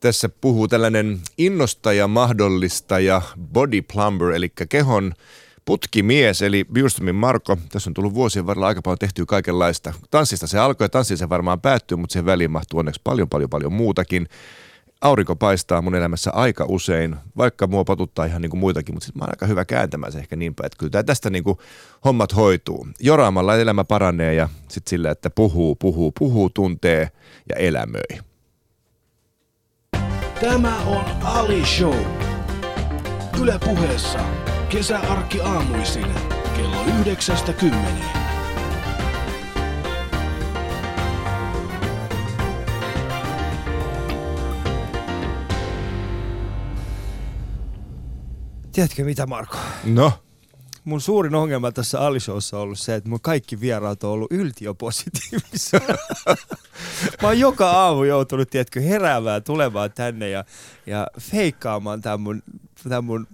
Tässä puhuu tällainen innostaja, mahdollistaja, body plumber, eli kehon putkimies, eli Bjurströmin Marko. Tässä on tullut vuosien varrella aika paljon tehtyä kaikenlaista. Tanssista se alkoi ja se varmaan päättyy, mutta siihen väliin mahtuu onneksi paljon, paljon, paljon muutakin. Aurinko paistaa mun elämässä aika usein, vaikka mua patuttaa ihan niin kuin muitakin, mutta sitten mä oon aika hyvä kääntämään se ehkä niin päin, että kyllä tästä niin kuin hommat hoituu. Joraamalla elämä paranee ja sitten sillä, että puhuu, puhuu, puhuu, tuntee ja elämöi. Tämä on Ali Show. Yle puheessa kesäarkki aamuisin kello yhdeksästä kymmeneen. Tiedätkö mitä Marko? No, Mun suurin ongelma tässä Alishowssa on ollut se, että mun kaikki vieraat on ollut yltiopositiivisia. Mä oon joka aamu joutunut, tiedätkö, heräämään tulemaan tänne ja, ja feikkaamaan tämän mun, tämän mun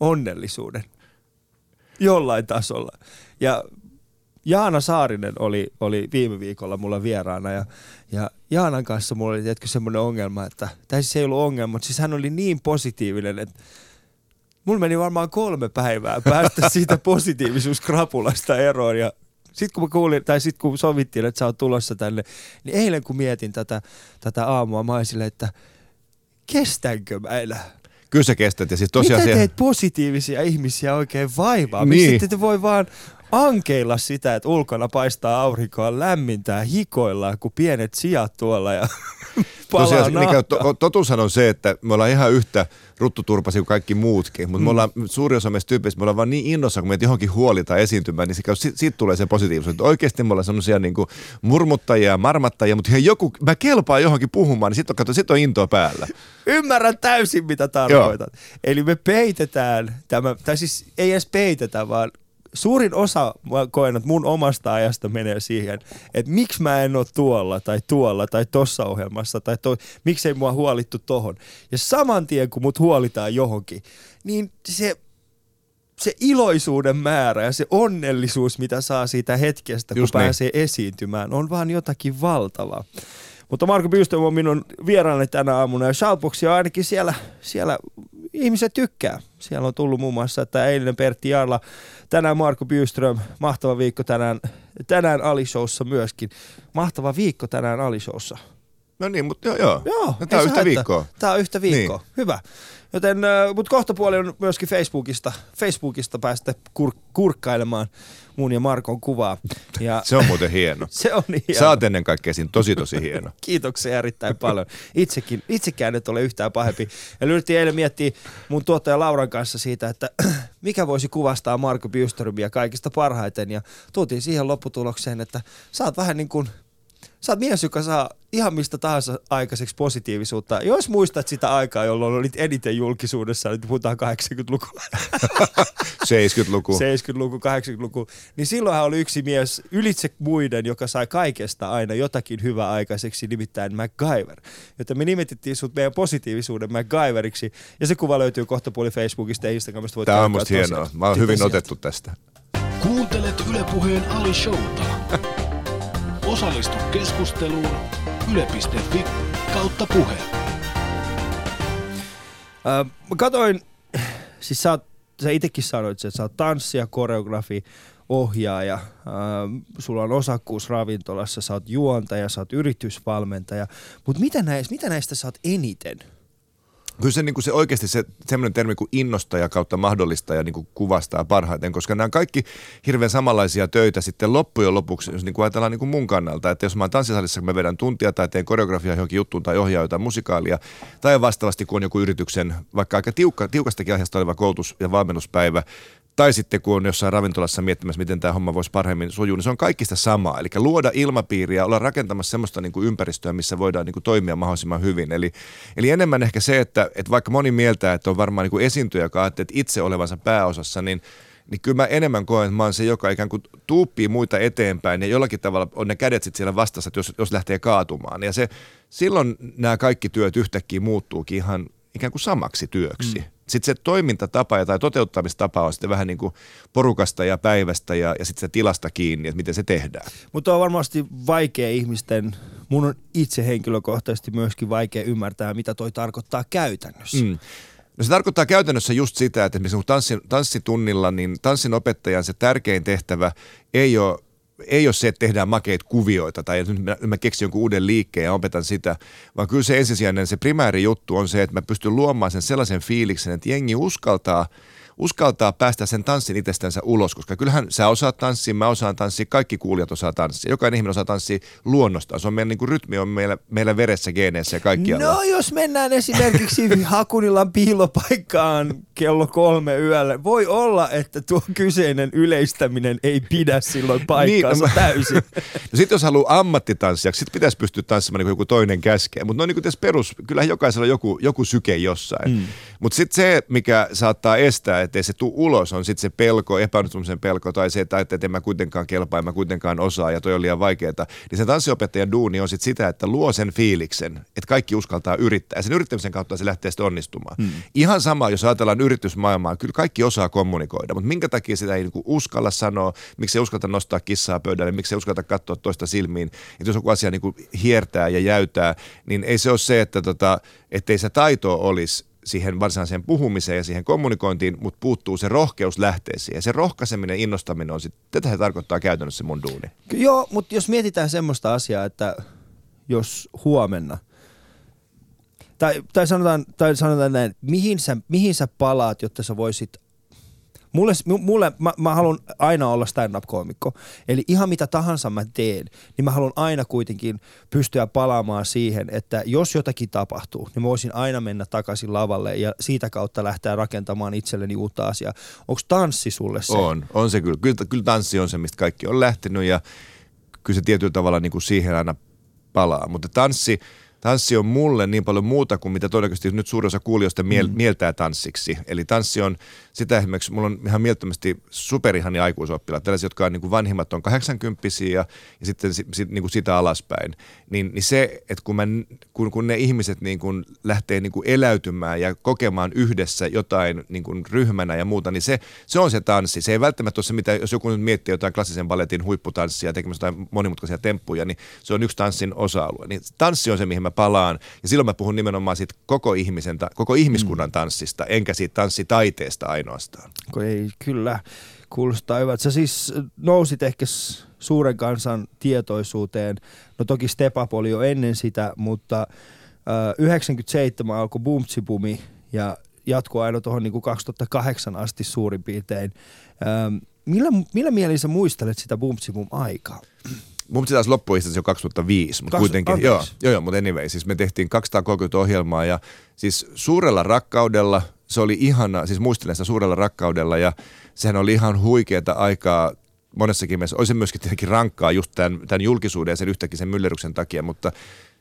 onnellisuuden. Jollain tasolla. Ja Jaana Saarinen oli, oli viime viikolla mulla vieraana ja, ja Jaanan kanssa mulla oli tiedätkö, semmoinen ongelma, että, tai siis ei ollut ongelma, mutta siis hän oli niin positiivinen, että Mulla meni varmaan kolme päivää päästä siitä positiivisuuskrapulasta eroon ja sitten kun mä kuulin, tai sitten kun sovittiin, että sä oot tulossa tänne, niin eilen kun mietin tätä, tätä aamua, mä sille, että kestänkö mä enää? kyllä sä kestät. Ja siis tosiaan Mitä teet positiivisia ihmisiä oikein vaivaa? Niin. Sitten te voi vaan ankeilla sitä, että ulkona paistaa aurinkoa, lämmintää, hikoillaan, kun pienet sijat tuolla ja palaa Tosiaan, nahka. niin, to, totuushan on se, että me ollaan ihan yhtä ruttuturpasi kuin kaikki muutkin, mutta mm. me ollaan, suuri osa meistä tyypeistä, me ollaan vaan niin innossa, kun meitä johonkin huolitaan esiintymään, niin se siitä, siitä tulee se positiivisuus. Että oikeasti me ollaan semmoisia niin murmuttajia ja marmattajia, mutta hei, joku, mä kelpaan johonkin puhumaan, niin sitten on, sit on intoa päällä. Ymmärrän täysin, mitä tarkoitat. Eli me peitetään tämä, tai siis ei edes peitetä, vaan suurin osa, mä koen, että mun omasta ajasta menee siihen, että miksi mä en ole tuolla tai tuolla tai tossa ohjelmassa tai to, miksei mua huolittu tohon. Ja saman tien, kun mut huolitaan johonkin, niin se se iloisuuden määrä ja se onnellisuus, mitä saa siitä hetkestä, kun Just niin. pääsee esiintymään, on vaan jotakin valtavaa. Mutta Marko Byström on minun vieraani tänä aamuna ja Shoutboxia ainakin siellä, siellä ihmiset tykkää. Siellä on tullut muun muassa, että eilinen Pertti Jarla, tänään Marko Byström, mahtava viikko tänään, tänään Alishowssa myöskin. Mahtava viikko tänään Alishowssa. No niin, mutta joo, joo. Joo, no, tämä on yhtä haittaa. viikkoa. Tämä on yhtä viikkoa. Niin. Hyvä. Joten, mutta kohta puoli on myöskin Facebookista. Facebookista päästä kur- kurkkailemaan mun ja Markon kuvaa. Ja Se on muuten hieno. se on niin Sä oot ennen kaikkea siinä tosi tosi hieno. Kiitoksia erittäin paljon. Itsekin, itsekään et ole yhtään pahempi. Ja yritin eilen miettiä mun tuottaja Lauran kanssa siitä, että mikä voisi kuvastaa Marko Bjuströmiä kaikista parhaiten. Ja tultiin siihen lopputulokseen, että sä oot vähän niin kuin, sä oot mies, joka saa ihan mistä tahansa aikaiseksi positiivisuutta. Jos muistat sitä aikaa, jolloin olit eniten julkisuudessa, nyt puhutaan 80-luku, 70-luku. 70-luku, 80-luku, niin silloinhan oli yksi mies ylitse muiden, joka sai kaikesta aina jotakin hyvää aikaiseksi, nimittäin MacGyver. Joten me nimetittiin sut meidän positiivisuuden MacGyveriksi, ja se kuva löytyy kohta puoli Facebookista ja Instagramista. Voit Tämä on musta hienoa. tosiaan. Mä oon hyvin Tosiaan. otettu tästä. Kuuntelet Yle Puheen Ali Showta. Osallistu keskusteluun yle.fi kautta puhe. Mä katoin, siis sä, sä itekin sanoit, että sä oot tanssija, koreografi, ohjaaja, sulla on osakkuus ravintolassa, sä oot juontaja, sä oot yritysvalmentaja, mutta mitä, näistä, mitä näistä sä oot eniten? Kyllä se, niin kuin se oikeasti se semmoinen termi kuin innostaja kautta mahdollistaja niin kuin kuvastaa parhaiten, koska nämä on kaikki hirveän samanlaisia töitä sitten loppujen lopuksi, jos niin kuin ajatellaan niin kuin mun kannalta, että jos mä oon tanssisalissa, kun mä vedän tuntia tai teen koreografiaa johonkin juttuun tai ohjaa jotain musikaalia, tai vastaavasti kun on joku yrityksen vaikka aika tiukka, tiukastakin aiheesta oleva koulutus- ja valmennuspäivä, tai sitten kun on jossain ravintolassa miettimässä, miten tämä homma voisi paremmin sujua, niin se on kaikki sitä samaa. Eli luoda ilmapiiriä, olla rakentamassa semmoista niin kuin ympäristöä, missä voidaan niin kuin toimia mahdollisimman hyvin. Eli, eli enemmän ehkä se, että, että vaikka moni mieltää, että on varmaan niin kuin esiintyjä, joka ajattelee itse olevansa pääosassa, niin niin kyllä mä enemmän koen, että mä oon se, joka ikään kuin tuuppii muita eteenpäin ja jollakin tavalla on ne kädet sitten siellä vastassa, että jos, jos lähtee kaatumaan. Ja se, silloin nämä kaikki työt yhtäkkiä muuttuukin ihan ikään kuin samaksi työksi. Mm. Sitten se toimintatapa ja tai toteuttamistapa on sitten vähän niin kuin porukasta ja päivästä ja, ja sitten se tilasta kiinni, että miten se tehdään. Mutta on varmasti vaikea ihmisten mun on itse henkilökohtaisesti myöskin vaikea ymmärtää, mitä toi tarkoittaa käytännössä. Mm. No se tarkoittaa käytännössä just sitä, että esimerkiksi tanssi, tanssitunnilla, niin tanssin opettajan se tärkein tehtävä ei ole ei ole se, että tehdään makeita kuvioita tai nyt mä, mä keksin jonkun uuden liikkeen ja opetan sitä, vaan kyllä se ensisijainen, se primääri juttu on se, että mä pystyn luomaan sen sellaisen fiiliksen, että jengi uskaltaa – uskaltaa päästä sen tanssin itsestänsä ulos, koska kyllähän sä osaat tanssia, mä osaan tanssia, kaikki kuulijat osaa tanssia. Jokainen ihminen osaa tanssia luonnostaan. Se on meidän niin kuin rytmi on meillä, meillä veressä, geeneissä ja kaikkialla. No jos mennään esimerkiksi Hakunilan piilopaikkaan kello kolme yöllä, voi olla, että tuo kyseinen yleistäminen ei pidä silloin paikkaansa niin, no, täysin. no sitten jos haluaa ammattitanssijaksi, sitten pitäisi pystyä tanssimaan niin kuin joku toinen käskee. Mutta no niin kuin perus, kyllähän jokaisella on joku, joku syke jossain. Mm. Mutta sitten se, mikä saattaa estää, ettei se tule ulos, on sitten se pelko, epäonnistumisen pelko tai se, että, että en mä kuitenkaan kelpaa, en mä kuitenkaan osaa ja toi on liian vaikeaa. Niin sen tanssiopettajan duuni on sitten sitä, että luo sen fiiliksen, että kaikki uskaltaa yrittää ja sen yrittämisen kautta se lähtee sitten onnistumaan. Hmm. Ihan sama, jos ajatellaan yritysmaailmaa, kyllä kaikki osaa kommunikoida, mutta minkä takia sitä ei niinku uskalla sanoa, miksi ei uskata nostaa kissaa pöydälle, miksi ei uskata katsoa toista silmiin, että jos joku asia niinku hiertää ja jäytää, niin ei se ole se, että tota, ettei se taito olisi, siihen varsinaiseen puhumiseen ja siihen kommunikointiin, mutta puuttuu se rohkeus lähteä siihen. Ja se rohkaiseminen, innostaminen on sitten, tätä se tarkoittaa käytännössä mun duuni. Joo, mutta jos mietitään semmoista asiaa, että jos huomenna, tai, tai, sanotaan, tai sanotaan näin, mihin sä, mihin sä palaat, jotta sä voisit Mulle, mulle mä, mä haluan aina olla stand-up-koomikko. Eli ihan mitä tahansa mä teen, niin mä haluan aina kuitenkin pystyä palaamaan siihen, että jos jotakin tapahtuu, niin mä voisin aina mennä takaisin lavalle ja siitä kautta lähteä rakentamaan itselleni uutta asiaa. Onko tanssi sulle se? On, on se kyllä. Kyllä, kyllä tanssi on se, mistä kaikki on lähtenyt ja kyllä se tietyllä tavalla niin kuin siihen aina palaa. Mutta tanssi, tanssi on mulle niin paljon muuta kuin mitä todennäköisesti nyt suurin osa kuulijoista miel- mm. mieltää tanssiksi. Eli tanssi on sitä esimerkiksi, mulla on ihan mielettömästi superihani aikuisoppilaat, tällaisia, jotka on niin kuin vanhimmat on 80 ja, ja sitten sit, sit, niin kuin sitä alaspäin. Niin, niin se, että kun, mä, kun, kun ne ihmiset niin kuin lähtee niin kuin eläytymään ja kokemaan yhdessä jotain niin kuin ryhmänä ja muuta, niin se, se on se tanssi. Se ei välttämättä ole se, mitä, jos joku nyt miettii jotain klassisen balletin huipputanssia, tekemässä jotain monimutkaisia temppuja, niin se on yksi tanssin osa-alue. Niin tanssi on se, mihin mä palaan. Ja silloin mä puhun nimenomaan siitä koko, ihmisen, koko ihmiskunnan mm. tanssista, enkä siitä tanssitaiteesta ainoastaan. Ei, kyllä, kuulostaa hyvältä. Sä siis nousit ehkä suuren kansan tietoisuuteen. No toki Step Up oli jo ennen sitä, mutta äh, 97 alkoi Bumtsibumi ja jatkoi aina tuohon niin 2008 asti suurin piirtein. Ähm, millä, millä mielin sä muistelet sitä Bumtsibum aikaa? Mun taas loppui itse jo 2005, mutta kuitenkin, joo, joo, joo, mutta anyway, siis me tehtiin 230 ohjelmaa ja siis suurella rakkaudella, se oli ihana, siis muistelen sitä suurella rakkaudella ja sehän oli ihan huikeata aikaa monessakin mielessä. Olisi myöskin tietenkin rankkaa just tämän, tämän julkisuuden ja sen yhtäkkiä sen myllerryksen takia, mutta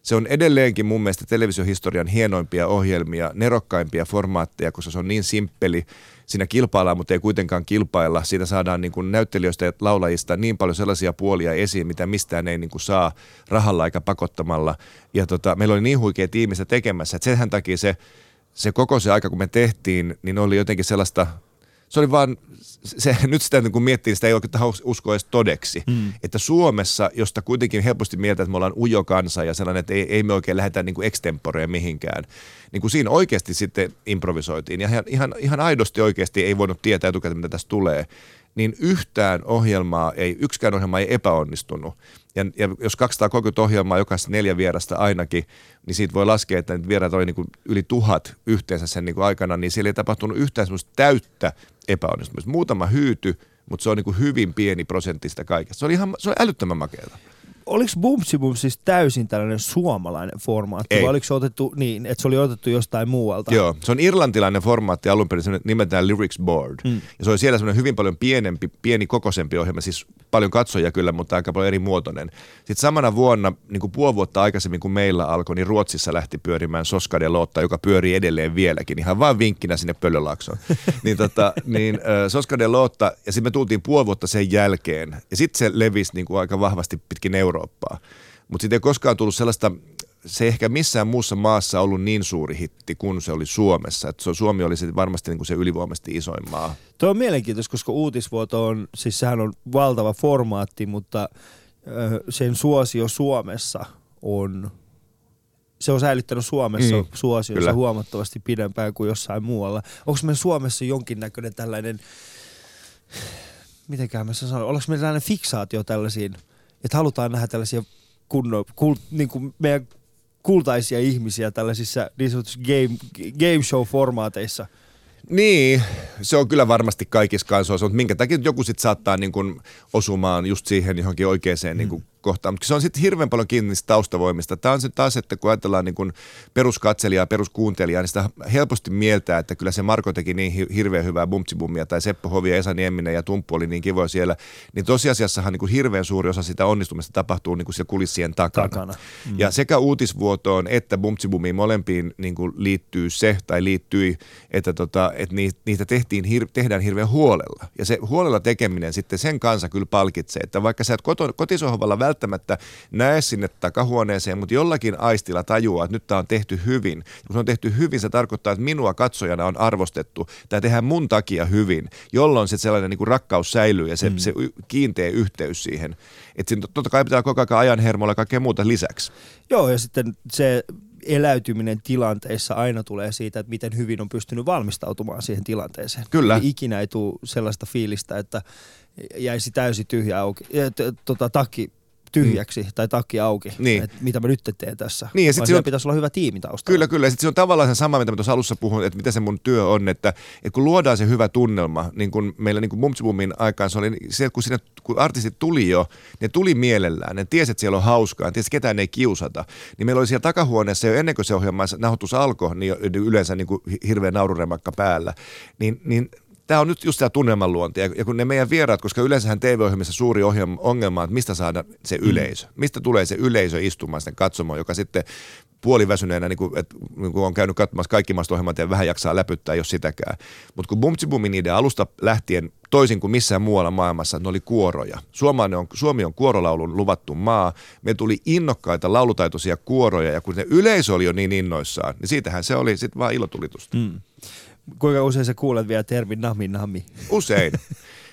se on edelleenkin mun mielestä televisiohistorian hienoimpia ohjelmia, nerokkaimpia formaatteja, koska se on niin simppeli. Siinä kilpaillaan, mutta ei kuitenkaan kilpailla. Siitä saadaan niin kuin näyttelijöistä ja laulajista niin paljon sellaisia puolia esiin, mitä mistään ei niin kuin saa rahalla eikä pakottamalla. Ja tota, meillä oli niin huikea tiimistä tekemässä, että senhän takia se, se koko se aika, kun me tehtiin, niin oli jotenkin sellaista se oli vaan, se, nyt sitä kun miettii, sitä ei oikein uskoa edes todeksi. Mm. Että Suomessa, josta kuitenkin helposti mieltä, että me ollaan ujo kansa ja sellainen, että ei, ei me oikein lähdetä niin extemporeen mihinkään, niin kuin siinä oikeasti sitten improvisoitiin. Ja ihan, ihan, ihan aidosti oikeasti ei voinut tietää etukäteen, mitä tästä tulee niin yhtään ohjelmaa ei, yksikään ohjelma ei epäonnistunut. Ja, ja jos 230 ohjelmaa jokaisesta neljä vierasta ainakin, niin siitä voi laskea, että vieraat oli niin kuin yli tuhat yhteensä sen niin kuin aikana, niin siellä ei tapahtunut yhtään semmoista täyttä epäonnistumista. Muutama hyyty, mutta se on niin kuin hyvin pieni prosentti sitä kaikesta. Se oli ihan se oli älyttömän makeata oliko Bumsi Boom siis täysin tällainen suomalainen formaatti Ei. vai oliko se otettu niin, että se oli otettu jostain muualta? Joo, se on irlantilainen formaatti alun perin, se nimetään Lyrics Board. Mm. Ja se oli siellä semmoinen hyvin paljon pienempi, pieni kokoisempi ohjelma, siis paljon katsojia kyllä, mutta aika paljon eri muotoinen. Sitten samana vuonna, niin kuin puoli vuotta aikaisemmin kuin meillä alkoi, niin Ruotsissa lähti pyörimään Soskade Lotta, joka pyörii edelleen vieläkin, ihan vaan vinkkinä sinne Pöllölaaksoon. niin tota, niin, äh, Soskade Lotta, ja sitten me tultiin puoli vuotta sen jälkeen, ja sitten se levisi niin kuin aika vahvasti pitkin Eurooppaa. Mutta sitten ei koskaan tullut sellaista, se ei ehkä missään muussa maassa ollut niin suuri hitti kuin se oli Suomessa. Et Suomi oli se varmasti niin kuin se ylivoimaisesti isoin maa. Tuo on mielenkiintoista, koska uutisvuoto on, siis sehän on valtava formaatti, mutta sen suosio Suomessa on, se on säilyttänyt Suomessa Mm, suosionsa kyllä. huomattavasti pidempään kuin jossain muualla. Onko meillä Suomessa jonkinnäköinen tällainen, mitenkään mä sen sanon, onko meillä tällainen fiksaatio tällaisiin, että halutaan nähdä tällaisia kunno, kul, niin kuin meidän kultaisia ihmisiä tällaisissa niin sanotussa game, game show-formaateissa. Niin, se on kyllä varmasti kaikissa kansoissa, mutta minkä takia joku sitten saattaa niin kuin osumaan just siihen johonkin oikeaan niin kuin kohtaan. Mutta se on sitten hirveän paljon kiinni niistä taustavoimista. Tämä on se taas, että kun ajatellaan niin kuin peruskatselijaa, peruskuuntelijaa, niin sitä helposti mieltää, että kyllä se Marko teki niin hi- hirveän hyvää bumtsibummia, tai Seppo Hovi ja Esa Nieminen ja Tumppu oli niin kivoja siellä, niin tosiasiassahan niin kuin hirveän suuri osa sitä onnistumista tapahtuu niin kuin siellä kulissien takana. Takana. Mm. Ja sekä uutisvuotoon että bumtsibumiin molempiin niin kuin liittyy se, tai liittyi, että, tota, että ni- niitä tehtiin, hir- tehdään hirveän huolella. Ja se huolella tekeminen sitten sen kanssa kyllä palkitsee, että vaikka sä et koto- kotisohvalla välttämättä näe sinne takahuoneeseen, mutta jollakin aistilla tajuaa, että nyt tämä on tehty hyvin. Ja kun se on tehty hyvin, se tarkoittaa, että minua katsojana on arvostettu. Tämä tehdään mun takia hyvin, jolloin sitten sellainen niin kuin rakkaus säilyy ja se, mm. se kiinteä yhteys siihen. Että totta kai pitää koko ajan ajan hermolla ja kaikkea muuta lisäksi. Joo, ja sitten se eläytyminen tilanteissa aina tulee siitä, että miten hyvin on pystynyt valmistautumaan siihen tilanteeseen. Kyllä. Eli ikinä ei tule sellaista fiilistä, että jäisi täysin tyhjä auki, tota, takki tyhjäksi mm. tai takki auki, Niin. että mitä mä nyt teen tässä. Niin, ja sit siinä on- pitäisi olla hyvä tiimi taustalla. Kyllä, kyllä. Ja sitten se on tavallaan se sama, mitä mä tuossa alussa puhuin, että mitä se mun työ on, että, että kun luodaan se hyvä tunnelma, niin kuin meillä niin kuin aikaan se oli se, kun, sinne, kun artistit tuli jo, ne tuli mielellään, ne tiesi, että siellä on hauskaa, ne tiesi, että ketään ei kiusata, niin meillä oli siellä takahuoneessa jo ennen kuin se ohjelma nauhoitus alkoi, niin yleensä niin kuin hirveä naururemakka päällä, niin, niin Tämä on nyt just tämä tunnelman luonti. Ja kun ne meidän vieraat, koska yleensähän TV-ohjelmissa suuri ohjelma, ongelma on, että mistä saada se yleisö. Mistä tulee se yleisö istumaan sitten katsomaan, joka sitten puoliväsyneenä, niin kuin, että, niin kuin on käynyt katsomassa kaikki maasta ohjelmat ja vähän jaksaa läpyttää, jos sitäkään. Mutta kun Bumtsi Bumin idea alusta lähtien, toisin kuin missään muualla maailmassa, ne oli kuoroja. Suomi on, Suomi on kuorolaulun luvattu maa. Me tuli innokkaita laulutaitoisia kuoroja ja kun se yleisö oli jo niin innoissaan, niin siitähän se oli sitten vaan ilotulitusta. Mm. Kuinka usein sä kuulet vielä termin nami nami? Usein.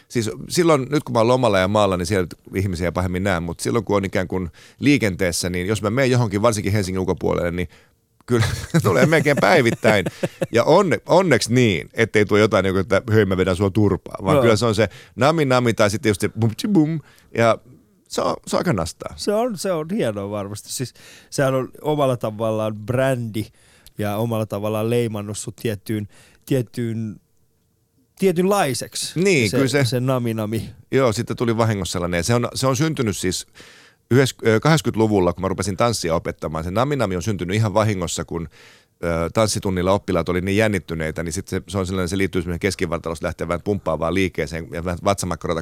Siis silloin, nyt kun mä oon lomalla ja maalla, niin siellä ihmisiä pahemmin näen, mutta silloin kun on ikään kuin liikenteessä, niin jos mä menen johonkin, varsinkin Helsingin ulkopuolelle, niin kyllä tulee melkein päivittäin. Ja onne, onneksi niin, ettei tuo jotain, niin että hei mä vedän sua turpaa, vaan Joo. kyllä se on se nami nami tai sitten just se bum bum ja se on, se on aika nastaa. Se on, se on hienoa varmasti. Siis sehän on omalla tavallaan brändi ja omalla tavallaan leimannut sut tiettyyn, tiettyyn tietynlaiseksi. Niin, se, kyllä se- se nami nami. Joo, sitten tuli vahingossa sellainen. Se on, se on syntynyt siis yhdessä- ö, 80-luvulla, kun mä rupesin tanssia opettamaan. Se naminami on syntynyt ihan vahingossa, kun tanssitunnilla oppilaat oli niin jännittyneitä, niin sitten se, se, on sellainen, se liittyy semmoinen keskivartalosta lähtevään pumppaavaan liikkeeseen ja vähän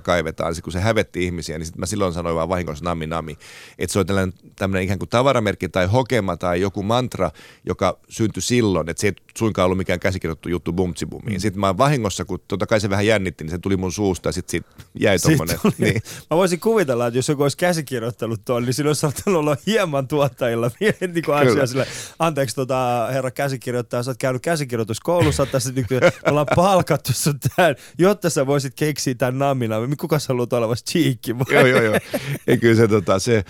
kaivetaan. Niin sit kun se hävetti ihmisiä, niin sitten mä silloin sanoin vaan vahingossa nami nami. Että se on tällainen, tämmöinen ikään kuin tavaramerkki tai hokema tai joku mantra, joka syntyi silloin, että se ei suinkaan ollut mikään käsikirjoittu juttu bumtsibumiin. Mm. Sitten mä vahingossa, kun totta kai se vähän jännitti, niin se tuli mun suusta ja sitten siitä jäi tommonen. Niin. Mä voisin kuvitella, että jos joku olisi käsikirjoittanut tuon, niin silloin olisi saattanut olla hieman tuottajilla niin kuin asia sille, anteeksi tota, herra käsikirjoittaja, sä oot käynyt käsikirjoituskoulussa, tässä nyt ollaan palkattu sut tähän, jotta sä voisit keksiä tämän namina. Kuka sä haluat olevasi cheekki? vai? joo, joo, joo. Ei kyllä se, tota, se,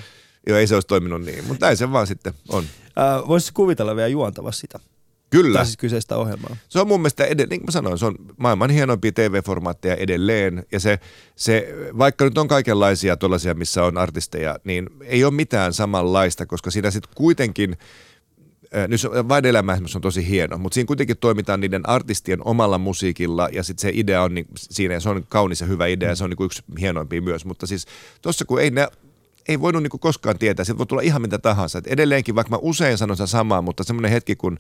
joo, ei se olisi toiminut niin, mutta näin se vaan sitten on. Äh, Voisi kuvitella vielä juontava sitä, Kyllä. siis kyseistä ohjelmaa. Se on mun mielestä, edelleen, niin kuin mä sanoin, se on maailman hienoimpia TV-formaatteja edelleen. Ja se, se, vaikka nyt on kaikenlaisia tuollaisia, missä on artisteja, niin ei ole mitään samanlaista, koska siinä sitten kuitenkin, nyt se- vain elämä on tosi hieno, mutta siinä kuitenkin toimitaan niiden artistien omalla musiikilla ja sitten se idea on niin, siinä ja se on kaunis ja hyvä idea ja se on niin yksi hienoimpia myös. Mutta siis tuossa kun ei ne ei voinut niin koskaan tietää, sieltä voi tulla ihan mitä tahansa. Et edelleenkin, vaikka mä usein sanon sitä samaa, mutta semmoinen hetki, kun,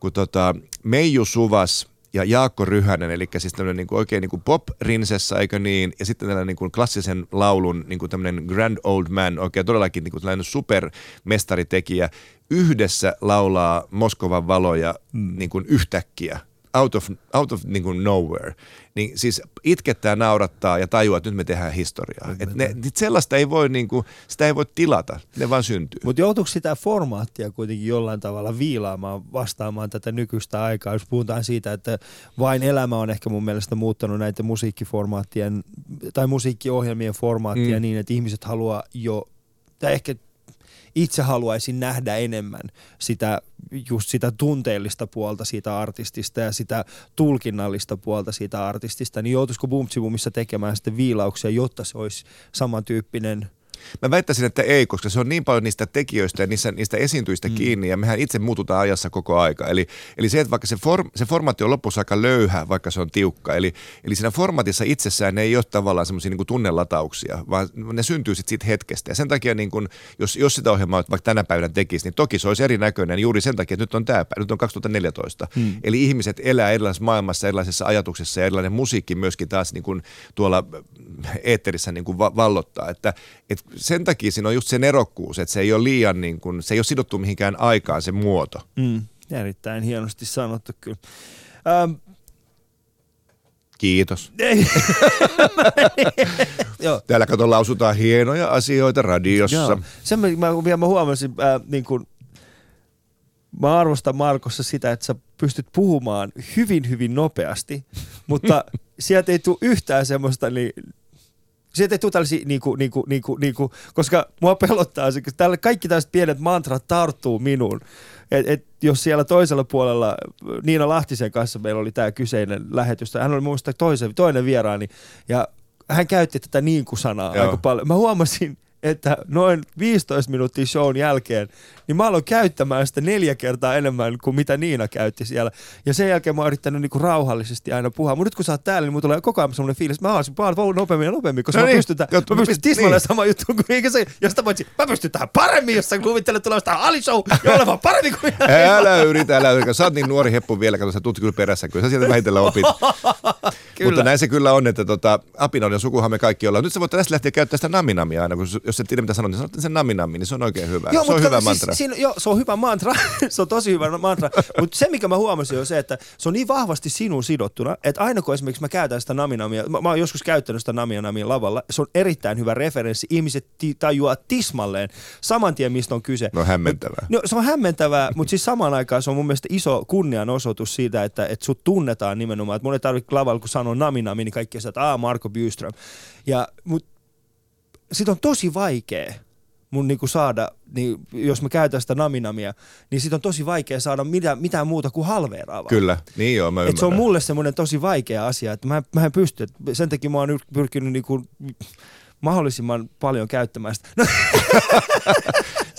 kun tota, Meiju Suvas ja Jaakko Ryhänen, eli siis tämmöinen niin kuin oikein niin kuin pop-rinsessa, eikö niin, ja sitten tällainen niin kuin klassisen laulun niin kuin tämmöinen grand old man, oikein todellakin niin kuin tällainen supermestaritekijä, yhdessä laulaa Moskovan valoja mm. niin kuin yhtäkkiä out of, out of niin kuin nowhere, niin siis itkettää, naurattaa ja tajuaa, että nyt me tehdään historiaa. Et ne, nyt sellaista ei voi, niin kuin, sitä ei voi tilata, ne vaan syntyy. Mutta joutuuko sitä formaattia kuitenkin jollain tavalla viilaamaan vastaamaan tätä nykyistä aikaa, jos puhutaan siitä, että vain elämä on ehkä mun mielestä muuttanut näiden musiikkiformaattien tai musiikkiohjelmien formaattia mm. niin, että ihmiset haluaa jo, tai ehkä itse haluaisin nähdä enemmän sitä, just sitä tunteellista puolta siitä artistista ja sitä tulkinnallista puolta siitä artistista, niin joutuisiko Bumtsibumissa tekemään sitten viilauksia, jotta se olisi samantyyppinen – Mä väittäisin, että ei, koska se on niin paljon niistä tekijöistä ja niistä, niistä esiintyistä mm. kiinni ja mehän itse muututaan ajassa koko aika. Eli, eli se, että vaikka se, form, se formaatti on lopussa aika löyhä, vaikka se on tiukka, eli, eli siinä formatissa itsessään ne ei ole tavallaan semmoisia niin tunnelatauksia, vaan ne syntyy sitten siitä hetkestä. Ja sen takia, niin kun, jos, jos sitä ohjelmaa vaikka tänä päivänä tekisi, niin toki se olisi erinäköinen juuri sen takia, että nyt on tämä nyt on 2014. Mm. Eli ihmiset elää erilaisessa maailmassa, erilaisissa ajatuksissa ja erilainen musiikki myöskin taas niin kun tuolla eetterissä niin kuin vallottaa. Että, että sen takia siinä on just se nerokkuus, että se ei ole liian, niin kuin, se ei ole sidottu mihinkään aikaan se muoto. Mm, erittäin hienosti sanottu kyllä. Ähm, Kiitos. Täällä kato lausutaan hienoja asioita radiossa. Joo. Sen mä, mä, mä huomasin, äh, niin kun, mä arvostan Markossa sitä, että sä pystyt puhumaan hyvin, hyvin nopeasti, mutta sieltä ei tule yhtään semmoista niin, Sieltä ei tule tällaisia, niinku, niinku, niinku, niinku, koska mua pelottaa se, tälle kaikki tällaiset pienet mantrat tarttuu minuun. Et, et, jos siellä toisella puolella, Niina Lahtisen kanssa meillä oli tämä kyseinen lähetys, hän oli muista toisen, toinen vieraani, ja hän käytti tätä niin kuin sanaa Joo. aika paljon. Mä huomasin, että noin 15 minuuttia shown jälkeen, niin mä aloin käyttämään sitä neljä kertaa enemmän kuin mitä Niina käytti siellä. Ja sen jälkeen mä oon yrittänyt niinku rauhallisesti aina puhua. Mutta nyt kun sä oot täällä, niin mulla tulee koko ajan semmoinen fiilis, että mä haluaisin vaan nopeammin ja nopeammin, koska no mä, niin. pystyn, mä pystyn tismalleen niin. sama juttu kuin eikä se, jos sitä voisin, mä pystyn tähän paremmin, jos sä kuvittelet tulevasta Ali Show ja olevan paremmin kuin Älä yritä, älä yritä. Sä oot niin nuori heppu vielä, kato sä tuut kyllä perässä, kyllä sä sieltä vähitellen opit. Mutta näin se kyllä on, että tota, Apinoiden sukuhan me kaikki ollaan. Nyt sä voit tästä lähteä käyttää sitä naminamia aina, kun jos et tiedä mitä sanot, niin sanot sen naminami, niin se on oikein hyvä. Joo, se on hyvä siis, mantra. Siinä, joo, se on hyvä mantra. se on tosi hyvä mantra. Mutta se, mikä mä huomasin, on se, että se on niin vahvasti sinun sidottuna, että aina kun esimerkiksi mä käytän sitä naminamia, mä, mä oon joskus käyttänyt sitä naminamia lavalla, se on erittäin hyvä referenssi. Ihmiset ti- tajuaa tismalleen saman tien, mistä on kyse. No hämmentävää. No, se on hämmentävää, mutta siis samaan aikaan se on mun mielestä iso kunnianosoitus siitä, että, että sut tunnetaan nimenomaan. Että mun ei tarvitse lavalla, kun sanoo naminami, niin kaikki sanoo, että aah, Marko Byström. Ja, mut, sit on tosi vaikea mun niinku saada, niin jos mä käytän sitä naminamia, niin sit on tosi vaikea saada mitään, mitään muuta kuin halveeraavaa. Kyllä, niin joo, mä Et se on mulle semmoinen tosi vaikea asia, että mä, mä en pysty. Sen takia mä oon pyrkinyt niinku mahdollisimman paljon käyttämään sitä. No.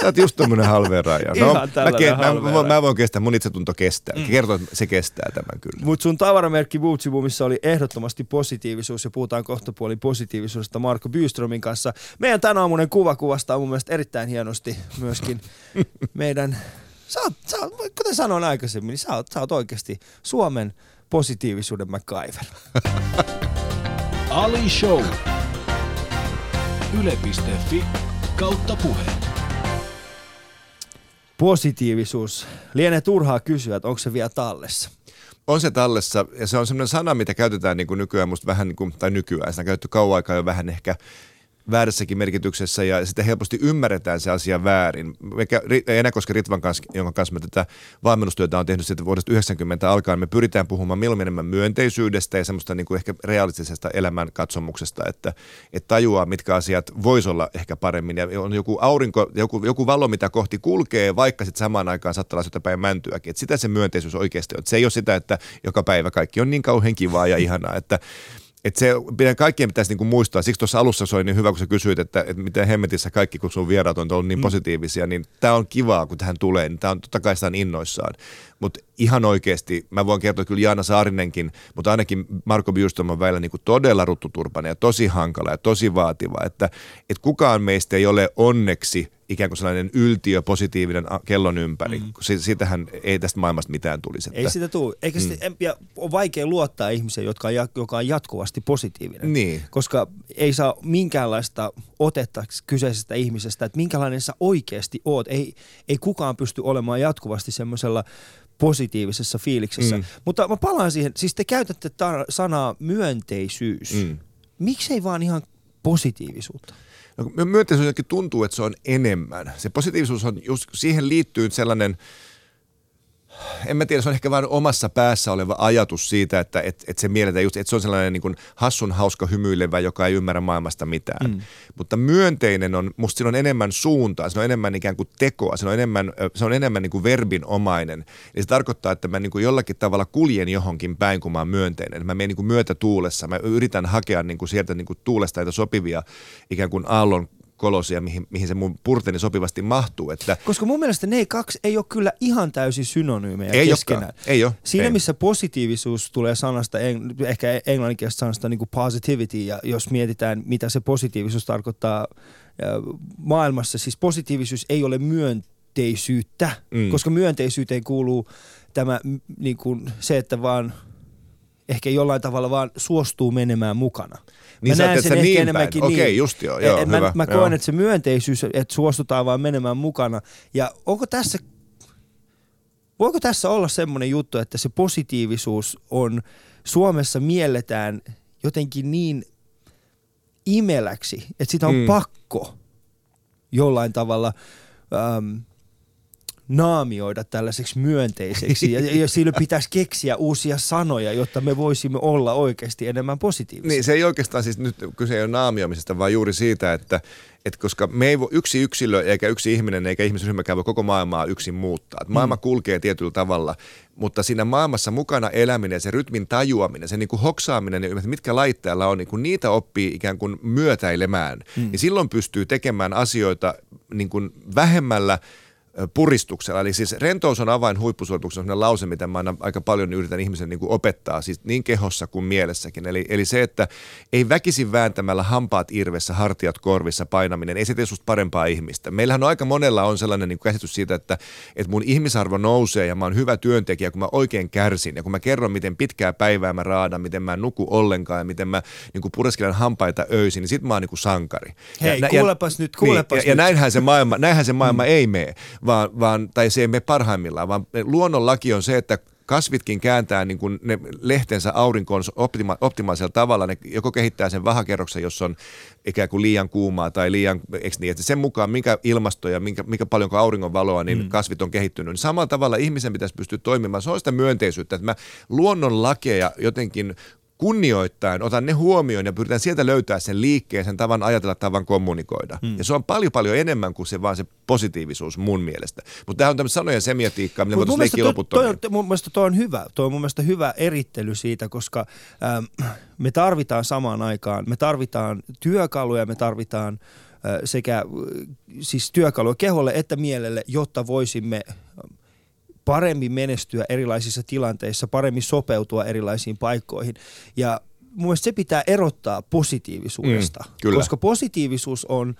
Sä oot just tommonen halveeraaja. No, mä, ke- mä, mä, mä, voin kestää, mun itsetunto kestää. Mm. Kertoo, että se kestää tämän kyllä. Mutta sun tavaramerkki missä oli ehdottomasti positiivisuus ja puhutaan kohta puoli positiivisuudesta Marko Byströmin kanssa. Meidän tänä aamunen kuva kuvastaa mun mielestä erittäin hienosti myöskin meidän, sä oot, sä oot, kuten sanoin aikaisemmin, niin sä oot, sä oot oikeasti Suomen positiivisuuden MacGyver. Ali Show. Yle.fi kautta puhe positiivisuus. Lienee turhaa kysyä, että onko se vielä tallessa. On se tallessa, ja se on sellainen sana, mitä käytetään niin kuin nykyään musta vähän, niin kuin, tai nykyään, sitä on käytetty kauan aikaa jo vähän ehkä väärässäkin merkityksessä ja sitten helposti ymmärretään se asia väärin. Koska Ritvan kanssa, jonka kanssa me tätä valmennustyötä on tehnyt sitten vuodesta 90 alkaen, me pyritään puhumaan milloin enemmän myönteisyydestä ja semmoista niin kuin ehkä realistisesta elämän katsomuksesta, että, että tajuaa, mitkä asiat voisi olla ehkä paremmin ja on joku aurinko, joku, joku valo, mitä kohti kulkee, vaikka sitten samaan aikaan saattaa olla päin mäntyäkin. Että sitä se myönteisyys oikeasti on. Että se ei ole sitä, että joka päivä kaikki on niin kauhean kivaa ja ihanaa, että et se, pidän kaikkien pitäisi niinku muistaa, siksi tuossa alussa se oli niin hyvä, kun sä kysyit, että, että miten hemmetissä kaikki, kun sun vieraat on ollut niin mm. positiivisia, niin tämä on kivaa, kun tähän tulee, niin tämä on totta kai sitä innoissaan. Mutta ihan oikeasti, mä voin kertoa kyllä Jaana Saarinenkin, mutta ainakin Marko Bjurström on välillä niin kuin todella ruttuturpainen ja tosi hankala ja tosi vaativa, että, että kukaan meistä ei ole onneksi ikään kuin sellainen yltiö positiivinen kellon ympäri. Mm. Siitähän ei tästä maailmasta mitään tulisi. Että... Ei sitä tule. Eikä mm. sitä, ja on vaikea luottaa ihmiseen, jotka on, joka on jatkuvasti positiivinen. Niin. Koska ei saa minkäänlaista otetta kyseisestä ihmisestä, että minkälainen sä oikeasti oot. Ei, ei kukaan pysty olemaan jatkuvasti semmoisella positiivisessa fiiliksessä. Mm. Mutta mä palaan siihen, siis te käytätte tar- sanaa myönteisyys. Mm. Miksei vaan ihan positiivisuutta? No, myönteisyys tuntuu, että se on enemmän. Se positiivisuus on just, siihen liittyy sellainen, en mä tiedä, se on ehkä vain omassa päässä oleva ajatus siitä, että et, et se mielletään just, että se on sellainen niin kuin hassun hauska hymyilevä, joka ei ymmärrä maailmasta mitään. Mm. Mutta myönteinen on, musta siinä on enemmän suuntaa, se on enemmän ikään kuin tekoa, se on enemmän, se on enemmän niin kuin verbinomainen. Eli se tarkoittaa, että mä niin kuin jollakin tavalla kuljen johonkin päin, kun mä oon myönteinen. Mä menen niin kuin myötätuulessa, mä yritän hakea niin kuin sieltä niin kuin tuulesta sopivia ikään kuin aallon kolosia, mihin, mihin se mun purteni sopivasti mahtuu. Että Koska mun mielestä ne kaksi ei ole kyllä ihan täysin synonyymejä ei keskenään. Olekaan. Ei ole. Siinä ei. missä positiivisuus tulee sanasta, ehkä englanninkielistä sanasta niin kuin positivity, ja jos mietitään, mitä se positiivisuus tarkoittaa maailmassa, siis positiivisuus ei ole myönteisyyttä, mm. koska myönteisyyteen kuuluu tämä niin kuin se, että vaan ehkä jollain tavalla vaan suostuu menemään mukana. Niin mä näen sen ehkä niin enemmänkin Okei, niin. just joo. joo et, hyvä, mä, mä koen, että se myönteisyys, että suostutaan vaan menemään mukana. Ja onko tässä, voiko tässä olla semmoinen juttu, että se positiivisuus on Suomessa mielletään jotenkin niin imeläksi, että sitä on mm. pakko jollain tavalla ähm, naamioida tällaiseksi myönteiseksi ja, ja siinä pitäisi keksiä uusia sanoja, jotta me voisimme olla oikeasti enemmän positiivisia. Niin se ei oikeastaan siis nyt kyse ei ole naamioimisesta, vaan juuri siitä, että, että koska me ei voi, yksi yksilö eikä yksi ihminen eikä ihmisryhmäkään voi koko maailmaa yksin muuttaa. Että maailma mm. kulkee tietyllä tavalla, mutta siinä maailmassa mukana eläminen, se rytmin tajuaminen, se niin kuin hoksaaminen, mitkä laitteella on, niin kuin niitä oppii ikään kuin myötäilemään. Mm. Ja silloin pystyy tekemään asioita niin kuin vähemmällä – puristuksella. Eli siis rentous on avain huippusuorituksessa on lause, mitä mä aina aika paljon yritän ihmisen niin kuin opettaa, siis niin kehossa kuin mielessäkin. Eli, eli se, että ei väkisin vääntämällä hampaat irvessä, hartiat korvissa painaminen, ei se tee susta parempaa ihmistä. Meillähän on aika monella on sellainen niin käsitys siitä, että, että mun ihmisarvo nousee ja mä oon hyvä työntekijä, kun mä oikein kärsin ja kun mä kerron, miten pitkää päivää mä raadan, miten mä en nuku ollenkaan ja miten mä niin kuin pureskelen hampaita öisin, niin sit mä oon niin kuin sankari. Hei, ja, kuulepas ja, nyt, kuulepas niin, nyt. Ja, ja näinhän se maailma, näinhän se maailma mm. ei mene vaan, vaan, tai se ei mene parhaimmillaan, vaan luonnonlaki on se, että kasvitkin kääntää niin kuin ne lehtensä aurinkoon optima- optimaalisella tavalla. Ne joko kehittää sen vahakerroksen, jos on ikään kuin liian kuumaa tai liian, eikö niin, että sen mukaan mikä ilmasto ja minkä, mikä paljonko auringon valoa, niin mm. kasvit on kehittynyt. Niin samalla tavalla ihmisen pitäisi pystyä toimimaan. Se on sitä myönteisyyttä, että mä luonnonlakeja jotenkin kunnioittain otan ne huomioon ja pyritään sieltä löytää sen liikkeen, sen tavan ajatella, tavan kommunikoida. Mm. Ja se on paljon paljon enemmän kuin se vaan se positiivisuus mun mielestä. Mutta tämä on tämmöistä sanojen semiatiikkaa, millä voitaisiin leikkiä loputtomia. Toi, mun mielestä toi on hyvä. Toi on mun mielestä hyvä erittely siitä, koska ähm, me tarvitaan samaan aikaan, me tarvitaan työkaluja, me tarvitaan äh, sekä siis työkaluja keholle että mielelle, jotta voisimme paremmin menestyä erilaisissa tilanteissa, paremmin sopeutua erilaisiin paikkoihin. Ja mun mielestä se pitää erottaa positiivisuudesta, mm, kyllä. koska positiivisuus on,